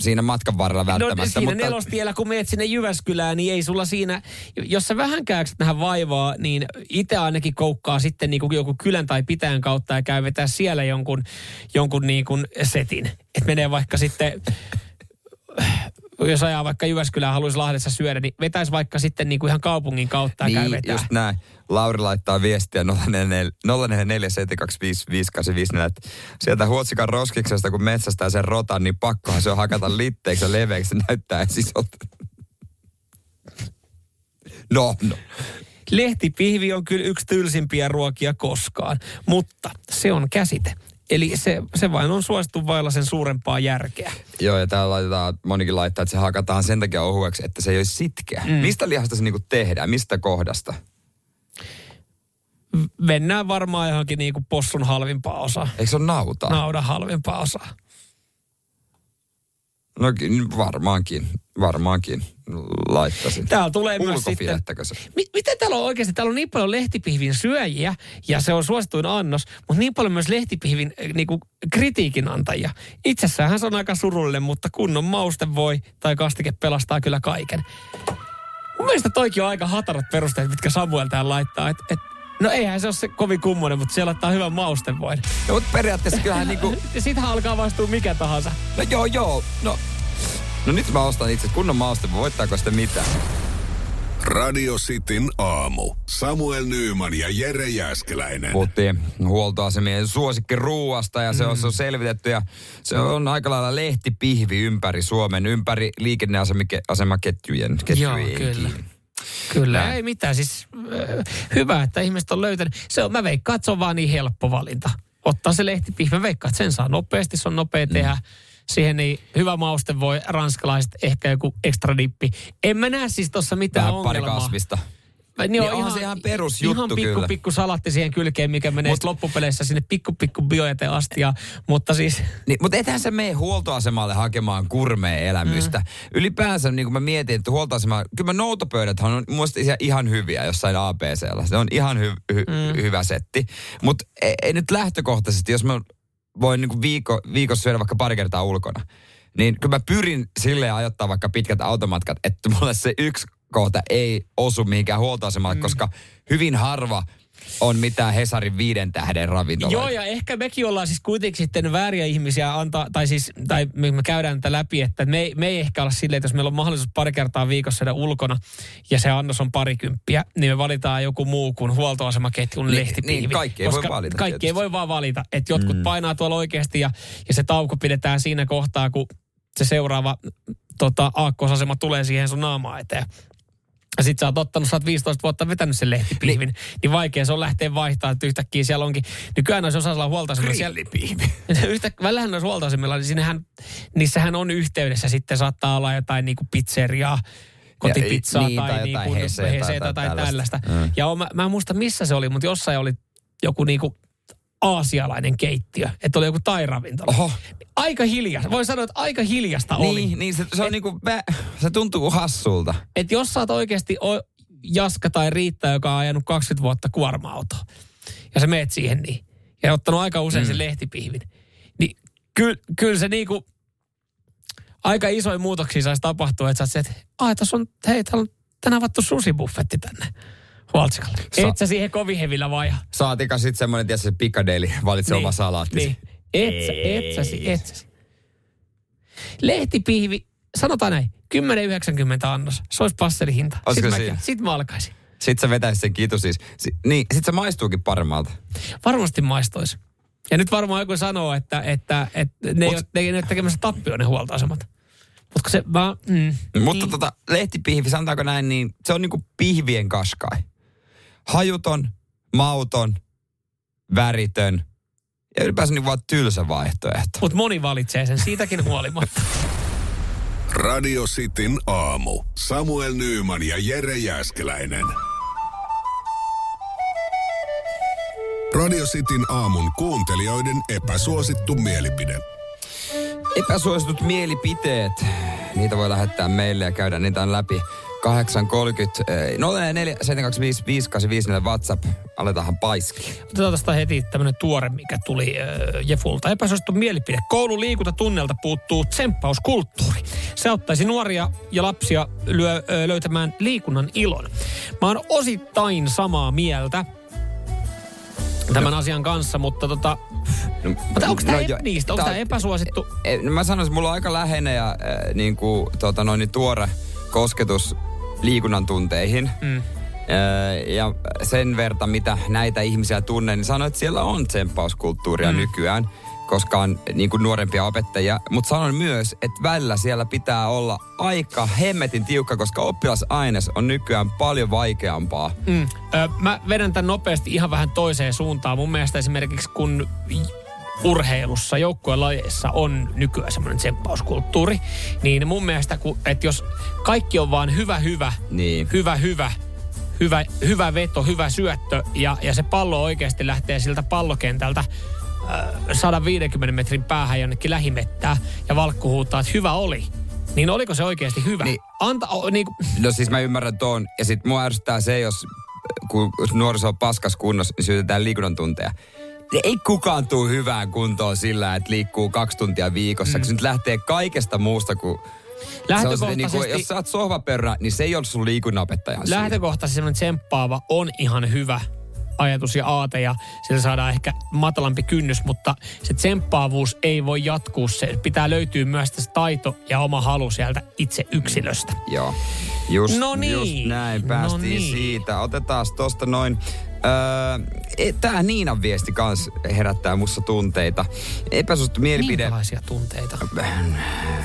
C: siinä matkan varrella
D: No
C: välttämättä.
D: siinä
C: mutta,
D: nelostiellä, kun meet sinne Jyväskylään, niin ei sulla siinä, jos sä vähän käyksät tähän vaivaa, niin itse ainakin koukkaa sitten niin kuin joku kylän tai pitäjän kautta ja käy vetää siellä jonkun, jonkun niin kuin setin. Että menee vaikka sitten, jos ajaa vaikka Jyväskylään haluaisi Lahdessa syödä, niin vetäisi vaikka sitten niin kuin ihan kaupungin kautta ja käy
C: niin,
D: vetää.
C: just näin. Lauri laittaa viestiä 0447255854, että sieltä Huotsikan roskiksesta, kun metsästää sen rotan, niin pakkohan se on hakata litteiksi ja leveäksi, se näyttää sisältä. No, no.
D: Lehtipihvi on kyllä yksi tylsimpiä ruokia koskaan, mutta se on käsite. Eli se, se vain on suosittu vailla sen suurempaa järkeä.
C: Joo, ja täällä laitetaan, monikin laittaa, että se hakataan sen takia ohueksi, että se ei olisi sitkeä. Mm. Mistä lihasta se niinku tehdään? Mistä kohdasta?
D: Mennään varmaan johonkin niin kuin possun halvimpaa osaa.
C: Eikö se ole nautaa?
D: Naudan halvimpaa osaa.
C: No varmaankin, varmaankin laittaisin.
D: Täällä tulee myös sitten...
C: Se?
D: Mi- miten täällä on oikeasti? Täällä on niin paljon lehtipihvin syöjiä ja se on suosituin annos, mutta niin paljon myös lehtipihvin äh, niinku, kritiikin antajia. Itsessäänhän se on aika surullinen, mutta kunnon mauste voi tai kastike pelastaa kyllä kaiken. Mun mielestä toikin on aika hatarat perusteet, mitkä Samuel täällä laittaa. Et, et, no eihän se ole se kovin kummonen, mutta se laittaa hyvän maustevoin.
C: No, mutta periaatteessa kyllähän niinku...
D: Ja Siitähän alkaa vaistua mikä tahansa.
C: No joo, joo. No, no nyt mä ostan itse kunnon mauste. Voittaako sitä mitään?
B: Radio Cityn aamu. Samuel Nyyman ja Jere Jäskeläinen.
C: Puhuttiin huoltoasemien suosikki ruuasta ja se on, se on selvitetty ja se on aika lailla lehtipihvi ympäri Suomen, ympäri liikenneasemaketjujen.
D: Joo, kyllä. Kyllä,
C: Näin.
D: ei mitään. Siis äh, hyvä, että ihmiset on löytänyt. Se on, mä veikkaan, että se on vaan niin helppo valinta. Ottaa se lehtipihvi. Mä veikkaan, että sen saa nopeasti, se on nopea tehdä. Siihen niin hyvä mauste voi ranskalaiset, ehkä joku ekstra dippi. En mä näe siis tuossa mitään
C: Vähän pari
D: ongelmaa.
C: kasvista.
D: Niin,
C: Niin onhan se ihan perusjuttu
D: Ihan pikku,
C: kyllä.
D: pikku salatti siihen kylkeen, mikä menee
C: Mut-
D: loppupeleissä sinne pikku, pikku biojäteen asti. Ja, mutta siis,
C: Niin, mutta ethän se mene huoltoasemalle hakemaan kurmea-elämystä. Mm. Ylipäänsä, niin kuin mä mietin, että huoltoasema, kyllä mä noutopöydäthän on mun ihan- ihan hyviä jossain ABCllä. Se on ihan hy- hy- mm. hyvä setti. Mutta ei, ei, nyt lähtökohtaisesti, jos mä voin niin kuin viikko, viikossa syödä vaikka pari kertaa ulkona, niin kyllä mä pyrin silleen ajoittaa vaikka pitkät automatkat, että mulle se yksi kohta ei osu mihinkään huoltoasemalle, mm. koska hyvin harva on mitään Hesarin viiden tähden ravintoloita.
D: Joo, ja ehkä mekin ollaan siis kuitenkin sitten vääriä ihmisiä antaa, tai siis, tai me, me käydään tätä läpi, että me, ei- me ei ehkä olla silleen, että jos meillä on mahdollisuus pari kertaa viikossa syödä ulkona, ja se annos on parikymppiä, niin me valitaan joku muu kuin huoltoasemaketjun
C: Niin,
D: lehtipiivi.
C: niin, kaikki ei voi valita
D: Kaikki ei
C: tietysti.
D: voi vaan valita, että jotkut mm. painaa tuolla oikeasti, ja, ja se tauko pidetään siinä kohtaa, kun se seuraava tota, aakkosasema tulee siihen sun naamaa eteen. Ja sit sä oot ottanut, sä oot 15 vuotta vetänyt sen lehtipihvin, niin, niin vaikea se on lähteä vaihtaa, että yhtäkkiä siellä onkin. Nykyään noissa osalla huoltoasemilla siellä... Yhtä, välillähän noissa huoltoasemilla, niin sinnehän, niissähän on yhteydessä sitten saattaa olla jotain niinku pizzeriaa. kotipizzaa
C: Ja- niin,
D: tai,
C: tai
D: niin
C: jotain
D: kuin
C: hesetä tai
D: tai
C: tällaista.
D: tällaista.
C: Mm.
D: Ja on, mä, mä en muista missä se oli, mutta jossain oli joku niinku aasialainen keittiö, että oli joku tai-ravintola.
C: Oho.
D: Aika hiljasta. Voi sanoa, että aika hiljasta oli.
C: Niin, niin se, se on niinku, vä- se tuntuu hassulta.
D: Että jos sä oot oikeasti o- Jaska tai Riitta, joka on ajanut 20 vuotta kuorma-autoa, ja sä meet siihen niin, ja ottanut aika usein mm. sen lehtipihvin, niin kyllä kyl se niinku, aika isoja muutoksia saisi tapahtua, että sä oot se, että ai, tässä on, hei, täällä on tänään avattu susibuffetti tänne Huoltsikalle.
C: Sa-
D: Et sä siihen kovin hevillä vaja.
C: Saatika sitten semmoinen, tiedä se Piccadilly, valitse oma salaatti.
D: Niin. Et sä, et sä, et sä. Lehtipihvi, sanotaan näin, 10,90 annos. Se olisi passelihinta.
C: Olisiko
D: Sitten mä,
C: siinä?
D: sit mä alkaisin.
C: Sitten sä vetäisit sen kitu siis. Si- niin, sit se maistuukin paremmalta.
D: Varmasti maistoisi. Ja nyt varmaan joku sanoo, että, että, että ne, ei ole, ne ei ole tekemässä tappio ne huoltoasemat. Mutta se vaan... Mm,
C: Mutta tota, lehtipihvi, sanotaanko näin, niin se on niinku pihvien kaskai. Hajuton, mauton, väritön ja ylipäänsä niin vaan tylsä vaihtoehto.
D: Mutta moni valitsee sen siitäkin huolimatta.
B: Radio Cityn aamu. Samuel Nyyman ja Jere Jäskeläinen. Radio Cityn aamun kuuntelijoiden epäsuosittu mielipide.
C: Epäsuositut mielipiteet. Niitä voi lähettää meille ja käydä niitä läpi. 830 eh, 044 725 5854 WhatsApp. Aletaanhan paiski.
D: Otetaan tästä heti tämmöinen tuore, mikä tuli äh, Jefulta. Epäsuosittu mielipide. Koulun liikuntatunnelta puuttuu tsemppauskulttuuri. Se auttaisi nuoria ja lapsia lyö, äh, löytämään liikunnan ilon. Mä oon osittain samaa mieltä tämän asian kanssa, mutta tota...
C: No,
D: Mutta onko tämä
C: no
D: no,
C: joo,
D: niistä? Onko tämä epäsuosittu?
C: E, no mä sanoisin, mulla on aika läheinen ja äh, niin kuin, tota, noin, niin tuore kosketus liikunnan tunteihin.
D: Mm.
C: Ja sen verta, mitä näitä ihmisiä tunnen, niin sanoin, että siellä on tsemppauskulttuuria mm. nykyään, koska on niin kuin nuorempia opettajia. Mutta sanon myös, että välillä siellä pitää olla aika hemmetin tiukka, koska oppilasaines on nykyään paljon vaikeampaa.
D: Mm. Ö, mä vedän tämän nopeasti ihan vähän toiseen suuntaan. Mun mielestä esimerkiksi kun urheilussa, joukkueen lajeissa on nykyään semmoinen tsemppauskulttuuri, niin mun mielestä, kun, että jos kaikki on vaan hyvä, hyvä,
C: Niin.
D: hyvä, hyvä, hyvä, hyvä veto, hyvä syöttö ja, ja se pallo oikeasti lähtee siltä pallokentältä äh, 150 metrin päähän jonnekin lähimettää ja valkku huutaa, että hyvä oli. Niin oliko se oikeasti hyvä?
C: Niin.
D: Anta, o, niin, kuin-
C: No siis mä ymmärrän tuon. Ja sit mua ärsyttää se, jos kun nuoriso on paskas kunnossa, niin syytetään liikunnan tunteja. Ei kukaan tuu hyvään kuntoon sillä, että liikkuu kaksi tuntia viikossa, mm. se nyt lähtee kaikesta muusta kuin... Se on se,
D: Lähtökohtaisesti-
C: niin kuin, jos sä oot sohvaperra, niin se ei ole sun liikunnanopettajan syy.
D: lähtökohtaisesti semmoinen tsemppaava on ihan hyvä ajatus ja aate ja sillä saadaan ehkä matalampi kynnys, mutta se tsemppaavuus ei voi jatkuu. Se pitää löytyä myös tässä taito ja oma halu sieltä itse yksilöstä.
C: Joo. Just,
D: No niin.
C: just näin,
D: No
C: päästiin
D: niin.
C: siitä. Otetaan tosta noin. Öö, Tämä Niinan viesti kans herättää mussa tunteita. Epäsuosittu mielipide.
D: Minkälaisia tunteita?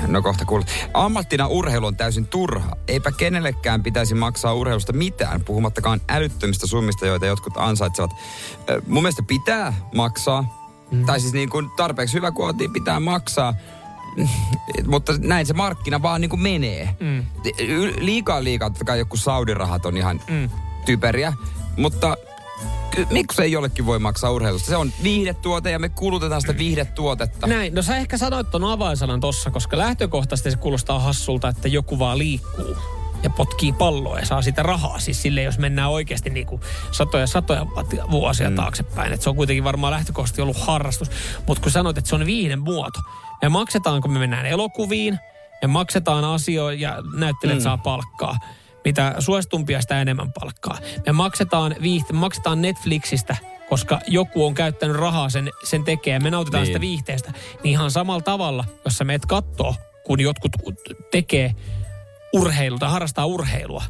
C: No kohta kuulet. Ammattina urheilu on täysin turha. Eipä kenellekään pitäisi maksaa urheilusta mitään, puhumattakaan älyttömistä summista, joita jotkut ansaitsevat. Ö, Mun mielestä pitää maksaa. Mm. Tai siis niin kuin tarpeeksi hyvä kuin oltiin, pitää maksaa. Mutta näin se markkina vaan niin kuin menee.
D: Mm.
C: Liikaa liikaa, totta kai joku Saudi-rahat on ihan
D: Mm.
C: typeriä. Mutta ky- miksi ei jollekin voi maksaa urheilusta? Se on viihdetuote ja me kulutetaan sitä viihdetuotetta.
D: Näin, no sä ehkä sanoit ton avainsanan tossa, koska lähtökohtaisesti se kuulostaa hassulta, että joku vaan liikkuu ja potkii palloa ja saa sitä rahaa. Siis sille, jos mennään oikeasti niin kuin satoja satoja vuosia mm. taaksepäin. Et se on kuitenkin varmaan lähtökohtaisesti ollut harrastus. Mutta kun sanoit, että se on viihden muoto. Me maksetaan, kun me mennään elokuviin, me maksetaan asioita ja näyttelijät mm. saa palkkaa. Mitä suositumpia, sitä enemmän palkkaa. Me maksetaan, viihte, maksetaan Netflixistä, koska joku on käyttänyt rahaa sen, sen tekee. Me nautitaan
C: Niin.
D: sitä viihteestä. Niin ihan samalla tavalla, jos sä meet kattoo, kun jotkut tekee urheilua tai harrastaa urheilua,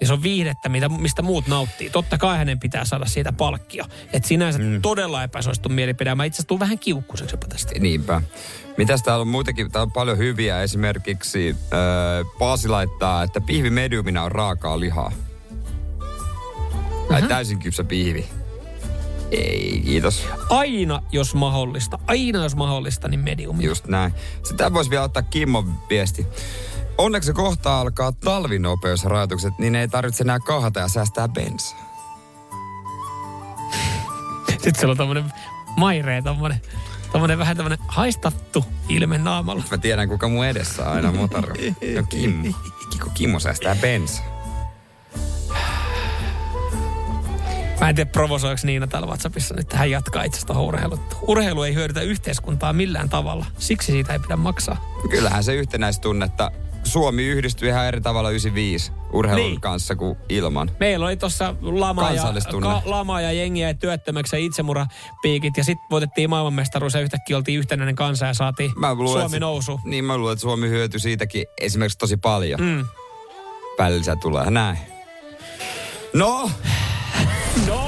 D: ja se on viihdettä, mitä, mistä muut nauttii. Totta kai hänen pitää saada siitä palkkio. Et sinänsä mm. todella epäsuosittu mielipide. Mä itse asiassa vähän kiukkuiseksi jopa tästä.
C: Niinpä. Mitäs täällä on muitakin? Täällä on paljon hyviä. Esimerkiksi äh, Paasi laittaa, että pihvi mediumina on raakaa lihaa. Tai täysin kypsä pihvi. Ei, kiitos.
D: Aina jos mahdollista, aina jos mahdollista, niin medium.
C: Just näin. Sitä voisi vielä ottaa Kimmon viesti. Onneksi kohta alkaa talvinopeusrajoitukset, niin ei tarvitse enää kahata ja säästää bensaa.
D: Sitten siellä on tommonen mairee, tommonen, tommonen vähän tämmönen haistattu ilme naamalla.
C: Mä tiedän, kuka mun edessä on aina motaro. No Kimmo. Kiko Kimmo säästää bensaa.
D: Mä en tiedä, provosoiko Niina täällä WhatsAppissa nyt tähän jatkaa itse asiassa urheilut. Urheilu ei hyödytä yhteiskuntaa millään tavalla. Siksi siitä ei pidä maksaa.
C: Kyllähän se yhtenäistunnetta Suomi yhdistyi ihan eri tavalla 95 urheilun
D: Niin.
C: kanssa kuin ilman.
D: Meillä oli tuossa lama ja, ka, lama ja jengiä ja työttömäksi ja itsemurhapiikit. Ja sitten voitettiin maailmanmestaruus ja yhtäkkiä oltiin yhtenäinen kansa ja saatiin Suomi
C: että,
D: nousu.
C: Niin mä luulen, että Suomi hyötyi siitäkin esimerkiksi tosi paljon.
D: Mm.
C: Välillä tulee näin. No,
D: No,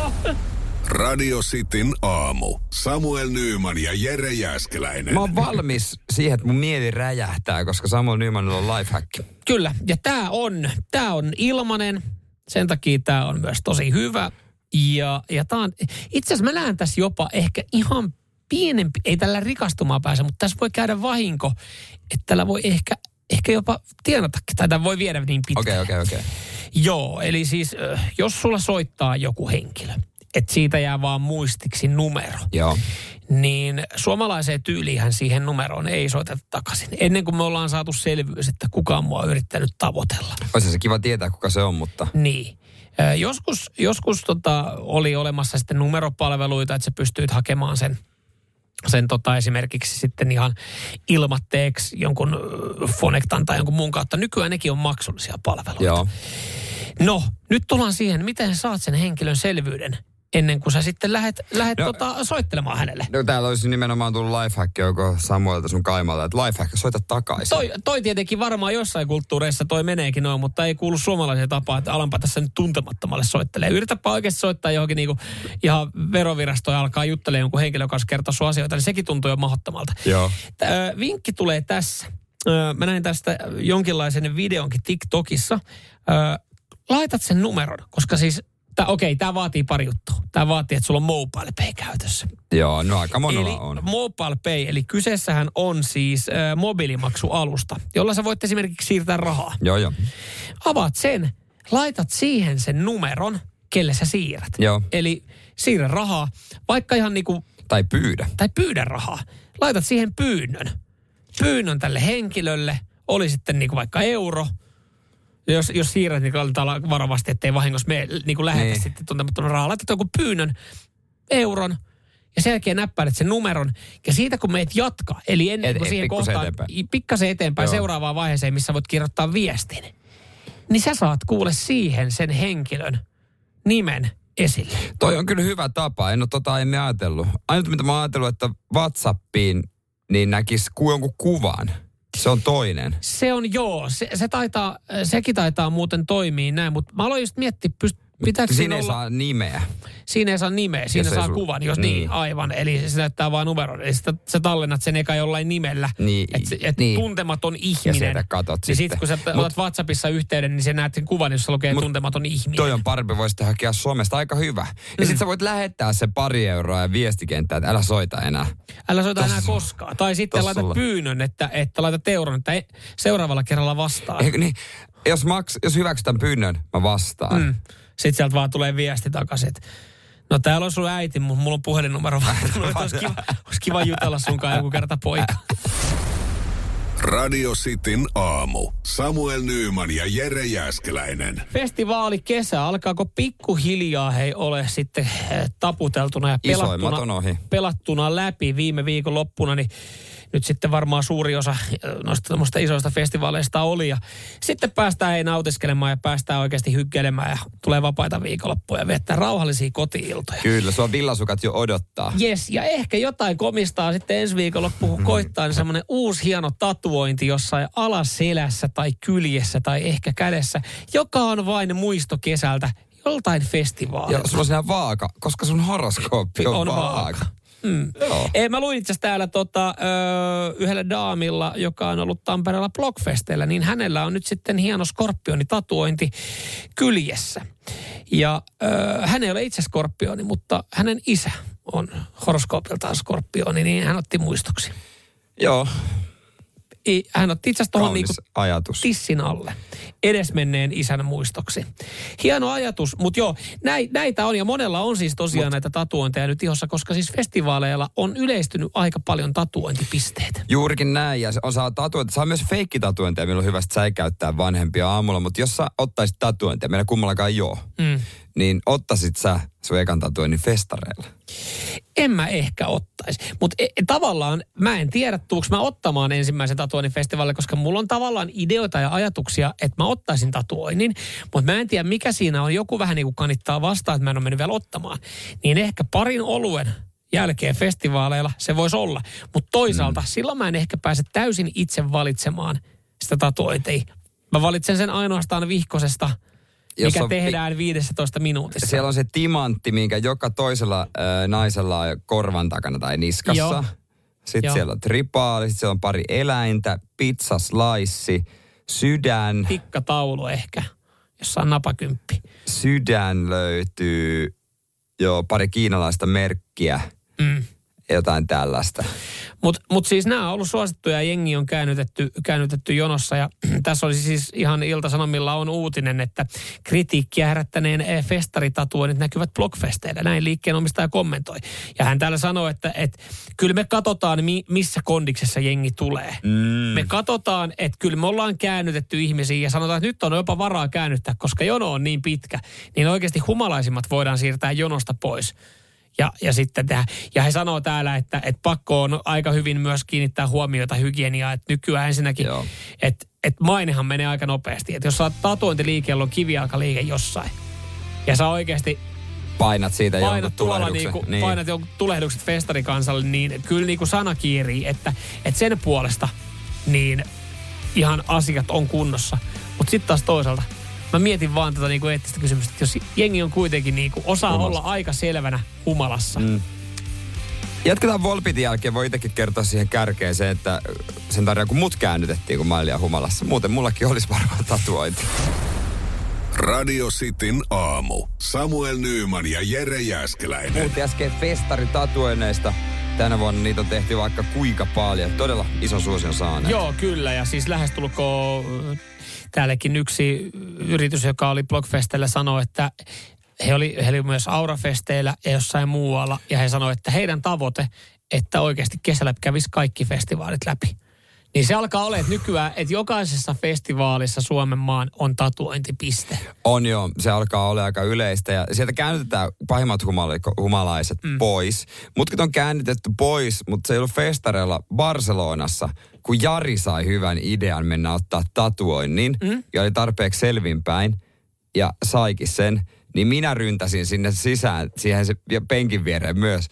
B: Radio Cityn aamu. Samuel Nyyman ja Jere Jäskeläinen.
C: mä oon valmis siihen, että mun mieli räjähtää, koska Samuel Nymanilla on lifehack.
D: kyllä. Ja tämä on, tää on ilmanen. Sen takia tämä on myös tosi hyvä. Ja, ja tää on, itse asiassa mä näen tässä jopa ehkä ihan pienempi, ei tällä rikastumaan pääse, mutta tässä voi käydä vahinko, että tällä voi ehkä, ehkä jopa tienatakin, tai tämä voi viedä niin pitkään.
C: Okei, okei, okei.
D: Joo, eli siis jos sulla soittaa joku henkilö, että siitä jää vaan muistiksi numero,
C: Joo.
D: niin suomalaiseen tyyliinhän siihen numeroon ei soiteta takaisin. Ennen kuin me ollaan saatu selvyys, että kukaan mua on yrittänyt tavoitella.
C: Olisi se kiva tietää, kuka se on, mutta...
D: Niin. Joskus, joskus tota, oli olemassa sitten numeropalveluita, että sä pystyit hakemaan sen, sen tota, esimerkiksi sitten ihan ilmatteeksi jonkun Fonectan tai jonkun muun kautta. Nykyään nekin on maksullisia palveluita.
C: Joo.
D: No, nyt tullaan siihen, miten saat sen henkilön selvyyden ennen kuin sä sitten lähet, lähet
C: No-
D: tota, soittelemaan hänelle.
C: No täällä olisi nimenomaan tullut lifehack joko Samuelta sun kaimalta, että lifehack, soita takaisin.
D: Toi, toi tietenkin varmaan jossain kulttuureissa toi meneekin noin, mutta ei kuulu suomalaiseen tapaan, että alanpa tässä nyt tuntemattomalle soittelee. Yritäpä oikeasti soittaa johonkin niinku ihan verovirastoon ja alkaa juttelemaan jonkun henkilön kanssa kertoa sun asioita, niin sekin tuntuu jo mahdottomalta.
C: Joo.
D: Tää, vinkki tulee tässä. Ö, Mä näin tästä jonkinlaisen videonkin TikTokissa. Ö, Laitat sen numeron, koska siis, tää, okei, tämä vaatii pari juttua. Tämä vaatii, että sulla on mobile pay käytössä.
C: Joo, no aika monella
D: Eli
C: on.
D: mobile pay, eli kyseessähän on siis ö, mobiilimaksualusta, jolla sä voit esimerkiksi siirtää rahaa.
C: Joo, joo.
D: Avaat sen, laitat siihen sen numeron, kelle sä siirrät.
C: Joo.
D: Eli siirrä rahaa, vaikka ihan niinku tai,
C: Tai pyydä.
D: tai pyydä rahaa. Laitat siihen pyynnön. Pyynnön tälle henkilölle, oli sitten niinku vaikka euro. Jos, jos siirrät, niin kannattaa varovasti, ettei vahingossa me niin lähetä
C: Niin.
D: sitten tuntemattoman rahaa. Laitat joku pyynnön, euron, ja sen jälkeen näppäilet sen numeron. Ja siitä kun meet jatkaa, eli ennen kuin
C: et
D: siihen kohtaan,
C: eteenpäin.
D: pikkasen eteenpäin
C: Joo.
D: seuraavaan vaiheeseen, missä voit kirjoittaa viestin, niin sä saat kuule siihen sen henkilön nimen esille.
C: Toi on kyllä hyvä tapa, en ole tota aiemmin ajatellut. Ainut mitä mä oon ajatellut, että Whatsappiin niin näkisi ku- jonkun kuvan. Se on toinen.
D: Se on joo, se, se taitaa, sekin taitaa muuten toimia näin, mutta mä aloin just miettiä, pyst, pitääkö
C: Siinä
D: siinä
C: ei
D: olla,
C: saa nimeä.
D: siinä ei saa nimeä, siinä saa
C: sul-
D: kuvan, jos niin.
C: niin.
D: aivan, eli se näyttää vaan numeron, eli sitä, sä tallennat sen eka jollain nimellä,
C: Niin,
D: että et
C: niin.
D: tuntematon
C: Ja
D: ihminen.
C: sieltä katot
D: niin
C: sitten.
D: sit kun sä
C: Mut-
D: otat WhatsAppissa yhteyden, niin se näet sen kuvan, jossa lukee
C: Mut
D: tuntematon ihminen.
C: Toi on parempi, voi sitten hakea Suomesta aika hyvä. Ja sit sä voit lähettää se pari euroa ja viestikenttää, että älä soita enää.
D: Älä soita enää
C: Tossa-
D: koskaan. Tai sitten
C: tossa sulla.
D: pyynnön, että, että laitat euron, että seuraavalla kerralla vastaan.
C: Eikö niin? Jos, maks, jos hyväksytän pyynnön, mä vastaan.
D: Mm. Sitten sieltä vaan tulee viesti takaisin, että no täällä on sun äiti, mutta mulla on puhelinnumero vaihtunut. olisi, kiva, olisi kiva jutella sunkaan joku kerta poika.
B: Radio Cityn aamu. Samuel Nyyman ja Jere Jäskeläinen.
D: Festivaali kesä, alkaako pikkuhiljaa hei ole sitten eh, taputeltuna ja pelattuna, pelattuna läpi viime viikon loppuna, niin nyt sitten varmaan suuri osa eh, noista isoista festivaaleista oli. Ja sitten päästään ei nautiskelemaan ja päästään oikeasti hykkeilemään ja tulee vapaita viikonloppuja ja viettää rauhallisia kotiiltoja.
C: Kyllä, sua villasukat jo odottaa.
D: Yes, ja ehkä jotain komistaa sitten ensi viikonloppuun, kun koittaa niin semmoinen uusi hieno tatuointi jossain alaselässä tai kyljessä tai ehkä kädessä, joka on vain muisto kesältä joltain festivaalilta.
C: Ja sulla on siinä vaaka, koska sun horoskooppi on,
D: On
C: vaaka.
D: vaaka. Mm.
C: Joo.
D: Ei, mä luin itse täällä tota, ö, yhdellä daamilla, joka on ollut Tampereella Blockfesteillä, niin hänellä on nyt sitten hieno skorpionitatuointi kyljessä. Ja ö, hän ei ole itse skorpioni, mutta hänen isä on horoskoopiltaan skorpioni, niin hän otti muistoksi.
C: Joo.
D: I, hän otti itse asiassa niinku
C: ajatus.
D: tissin alle. Edesmenneen isän muistoksi. Hieno ajatus, mutta joo, näi, näitä on ja monella on siis tosiaan Mut. näitä tatuointeja nyt ihossa, koska siis festivaaleilla on yleistynyt aika paljon tatuointipisteet.
C: Juurikin näin, ja se osaa tatuointia. Saa myös feikkitatuointeja, milloin on hyvä että säikäyttää vanhempia aamulla, mutta jos sä ottaisit tatuointia, meillä kummallakaan joo,
D: Mm.
C: niin ottaisit sä sun ekan tatuoinnin festareilla.
D: En mä ehkä ottaisi. Mutta e, tavallaan mä en tiedä, tuuks mä ottamaan ensimmäisen tatuoinnin festivaalille, koska mulla on tavallaan ideoita ja ajatuksia, että mä ottaisin tatuoinnin. Mutta mä en tiedä, mikä siinä on. Joku vähän niin kuin kanittaa vastaan, että mä en ole mennyt vielä ottamaan. Niin ehkä parin oluen jälkeen festivaaleilla se voisi olla. Mutta toisaalta mm. silloin mä en ehkä pääse täysin itse valitsemaan sitä tatuointia. Mä valitsen sen ainoastaan vihkosesta,
C: Jos
D: mikä
C: on
D: tehdään 15 minuutissa.
C: Siellä on se timantti, minkä joka toisella äh, naisella on korvan takana tai niskassa.
D: Joo.
C: Sitten
D: Joo.
C: siellä on tripaali, sitten siellä on pari eläintä, pizzaslice, sydän.
D: Pikkataulu ehkä, jossa on napakymppi.
C: Sydän löytyy, joo, pari kiinalaista merkkiä,
D: Mm.
C: Jotain tällaista.
D: Mutta mut siis nämä on ollut suosittuja ja jengi on käännytetty, käännytetty jonossa. Ja tässä olisi siis ihan Ilta-Sanomilla on uutinen, että kritiikkiä herättäneen eh, festaritatuoinnit näkyvät blogfesteillä. Näin liikkeenomistaja kommentoi. Ja hän täällä sanoo, että, että kyllä me katsotaan, mi, missä kondiksessa jengi tulee.
C: Mm.
D: Me katsotaan, että kyllä me ollaan käännytetty ihmisiä ja sanotaan, että nyt on jopa varaa käännyttää, koska jono on niin pitkä. Niin oikeasti humalaisimmat voidaan siirtää jonosta pois. Ja, ja sitten tehdä. Ja he sanoo täällä, että, että pakko on aika hyvin myös kiinnittää huomiota hygieniaan. Että nykyään ensinnäkin,
C: Joo.
D: että, että mainehan menee aika nopeasti. Että jos sä oot tatuointiliikeellä on kivijalkaliike jossain. Ja sä oikeasti
C: Painat siitä
D: painat
C: jonkun
D: tuolla niinku, niin. painat jonkun tulehdukset festarikansalle, niin kyllä niinku sana kiirii, että, että sen puolesta niin ihan asiat on kunnossa. Mutta sitten taas toisaalta, mä mietin vaan tätä niinku eettistä kysymystä, että jos jengi on kuitenkin niinku, osaa
C: Humalassa.
D: olla aika selvänä humalassa.
C: Mm. Jatketaan Volpitin jälkeen. Voi itsekin kertoa siihen kärkeen se, että sen takia kun mut käännytettiin, kun mä olin humalassa. Muuten mullakin olisi varmaan tatuointi.
B: Radio Cityn aamu. Samuel Nyyman ja Jere Jäskeläinen.
C: Puhuttiin äsken festaritatuoinneista. Tänä vuonna niitä on tehty vaikka kuinka paljon. Todella ison suosion saaneet.
D: Joo, kyllä. Ja siis lähestulkoon äh, täälläkin yksi yritys, joka oli Blockfestillä, sanoi, että he oli, he oli myös Aurafesteillä ja jossain muualla. Ja he sanoivat, että heidän tavoite, että oikeasti kesällä kävisi kaikki festivaalit läpi. Niin se alkaa olla, että nykyään, että jokaisessa festivaalissa Suomen maan on tatuointipiste.
C: On joo, se alkaa olla aika yleistä ja sieltä käännytetään pahimmat humala- humalaiset mm. pois. Mutkin on käännytetty pois, mutta se ei ollut festareilla Barcelonassa, kun Jari sai hyvän idean mennä ottaa tatuoinnin mm. ja oli tarpeeksi selvinpäin ja saikin sen, niin minä ryntäsin sinne sisään, siihen se, ja penkin viereen myös,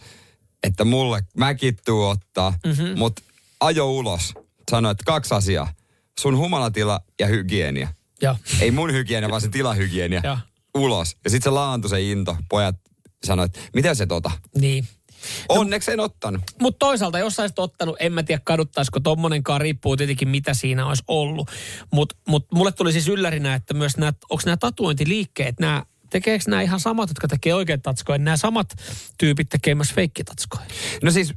C: että mulle mäkin tuu ottaa, mm-hmm. mutta ajo ulos. Sanoi, että kaksi asiaa. Sun humalatila ja hygienia.
D: Joo.
C: Ei mun hygienia, vaan se tilahygienia.
D: Joo.
C: Ulos. Ja sitten se laantui se into. Pojat sanoivat, että miten se tota?
D: Niin.
C: Onneksi en ottanut.
D: Mutta toisaalta, jos sä olisit ottanut, en mä tiedä kaduttaisiko tommonenkaan, riippuu tietenkin mitä siinä olisi ollut. Mutta mut mulle tuli siis yllärinä, että myös nämä, onko nämä tatuointiliikkeet, nämä Tekeekö nämä ihan samat, jotka tekee oikeat tatskoja? Nämä samat tyypit tekee myös feikkitatskoja.
C: No siis,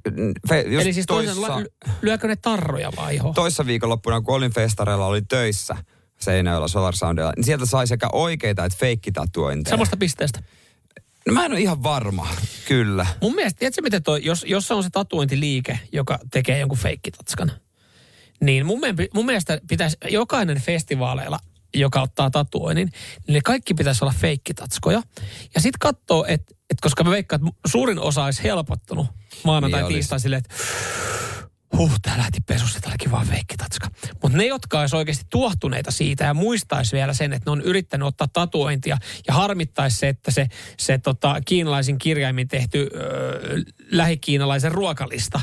C: fe, just
D: Eli siis toisen,
C: toissa,
D: la- lyökö ne tarroja vai iho?
C: toissa viikonloppuna, kun olin festareilla, oli töissä Seinäjoella Solar Soundilla, niin sieltä sai sekä oikeita että feikkitatuointeja.
D: Samasta pisteestä.
C: No mä en ole ihan varma, kyllä.
D: Mun mielestä, tiedätkö miten toi, jos, jos on se tatuointiliike, joka tekee jonkun feikkitatskan, niin mun, mielestä- mun mielestä pitäisi jokainen festivaaleilla, joka ottaa tatuoinnin, niin ne kaikki pitäisi olla feikkitatskoja. Ja sitten katsoo, että et koska mä veikkaan, että suurin osa olisi helpottunut maanantai
C: Niin
D: tiistai silleen, että huh, tää lähti pesusta, tää olikin vaan feikkitatska. Mutta ne, jotka olisi oikeasti tuohtuneita siitä ja muistaisi vielä sen, että ne on yrittänyt ottaa tatuointia ja harmittaisi se, että se, se tota, kiinalaisin kirjaimin tehty öö, lähikiinalaisen ruokalista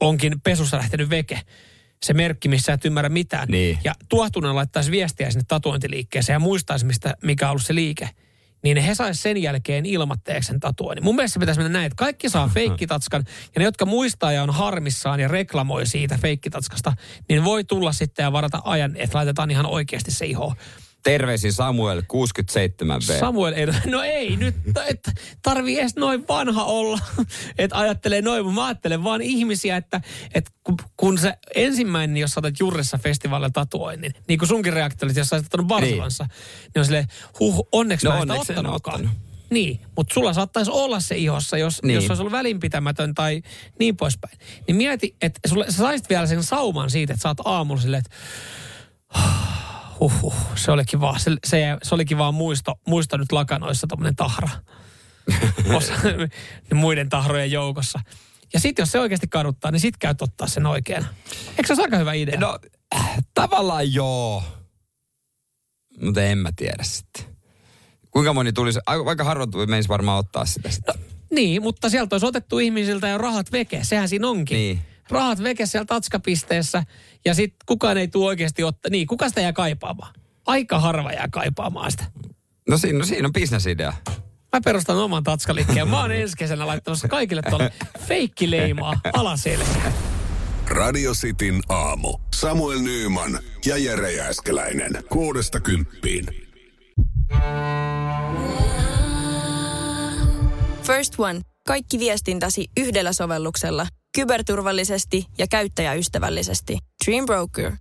D: onkin pesussa lähtenyt veke. Se merkki, missä et ymmärrä mitään.
C: Niin.
D: Ja tuohtuneena laittaisi viestiä sinne tatuointiliikkeeseen ja muistaisi, mistä, mikä on ollut se liike. Niin he sais sen jälkeen ilmatteeksi sen tatuoinnin. Mun mielestä se pitäisi mennä näin, että kaikki saa feikkitatskan. Ja ne, jotka muistaa ja on harmissaan ja reklamoi siitä feikkitatskasta, niin voi tulla sitten ja varata ajan, että laitetaan ihan oikeasti se iho.
C: Terveisin Samuel 67V.
D: Samuel ei, no ei nyt, et tarvii edes noin vanha olla, että ajattelee noin, mutta mä ajattelen vaan ihmisiä, että, että kun, kun se ensimmäinen, jos sä otat Jurressa festivaalilla tatuoinnin, niin kuin sunkin reaktio oli, jos sä ottanut Barcelonassa, niin. niin on silleen, huh, onneksi
C: No
D: mä en
C: onneksi
D: ottanutkaan.
C: ottanut.
D: Niin, mutta sulla saattaisi olla se ihossa, jos, niin.
C: Niin.
D: jos olisi ollut välinpitämätön tai niin poispäin. Niin mieti, että sulle, sä saisit vielä sen sauman siitä, että sä oot aamulla silleen, että Huhhuh, se olikin vaan, se, se, se olikin vaan muisto, muisto nyt lakanoissa tommonen tahra. Osa, ne muiden tahrojen joukossa. Ja sitten jos se oikeasti kaduttaa, niin sit käyt ottaa sen oikein. Eikö se ole aika hyvä idea?
C: No, tavallaan joo. Mutta en mä tiedä sitten. Kuinka moni tulisi, aika- tuli- menisi varmaan ottaa sitä sitten.
D: Niin, mutta sieltä olisi otettu ihmisiltä jo rahat veke. Sehän siinä onkin.
C: Niin.
D: Rahat veke siellä tatskapisteessä ja sitten kukaan ei tule oikeasti ottaa. Niin, kuka sitä jää kaipaamaan? Aika harva jää kaipaamaan sitä.
C: No siinä, no siinä on bisnesidea.
D: Mä perustan oman tatskaliikkeen. Mä oon ensi kesänä laittamassa kaikille tuolle feikkileimaa alaselkään.
B: Radio Cityn aamu. Samuel Nyyman ja Jere Jääskeläinen. Kuudesta kymppiin.
A: First One. Kaikki viestintäsi yhdellä sovelluksella. Kyberturvallisesti ja käyttäjäystävällisesti. Dream Broker.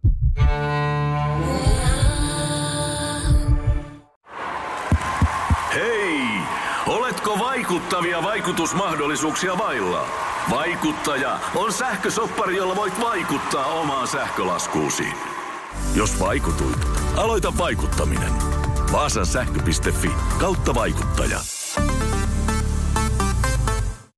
J: Hei! Oletko vaikuttavia vaikutusmahdollisuuksia vailla? Vaikuttaja on sähkösoppari, jolla voit vaikuttaa omaan sähkölaskuusi. Jos vaikutuit, aloita vaikuttaminen. Vaasan sähkö.fi kautta vaikuttaja.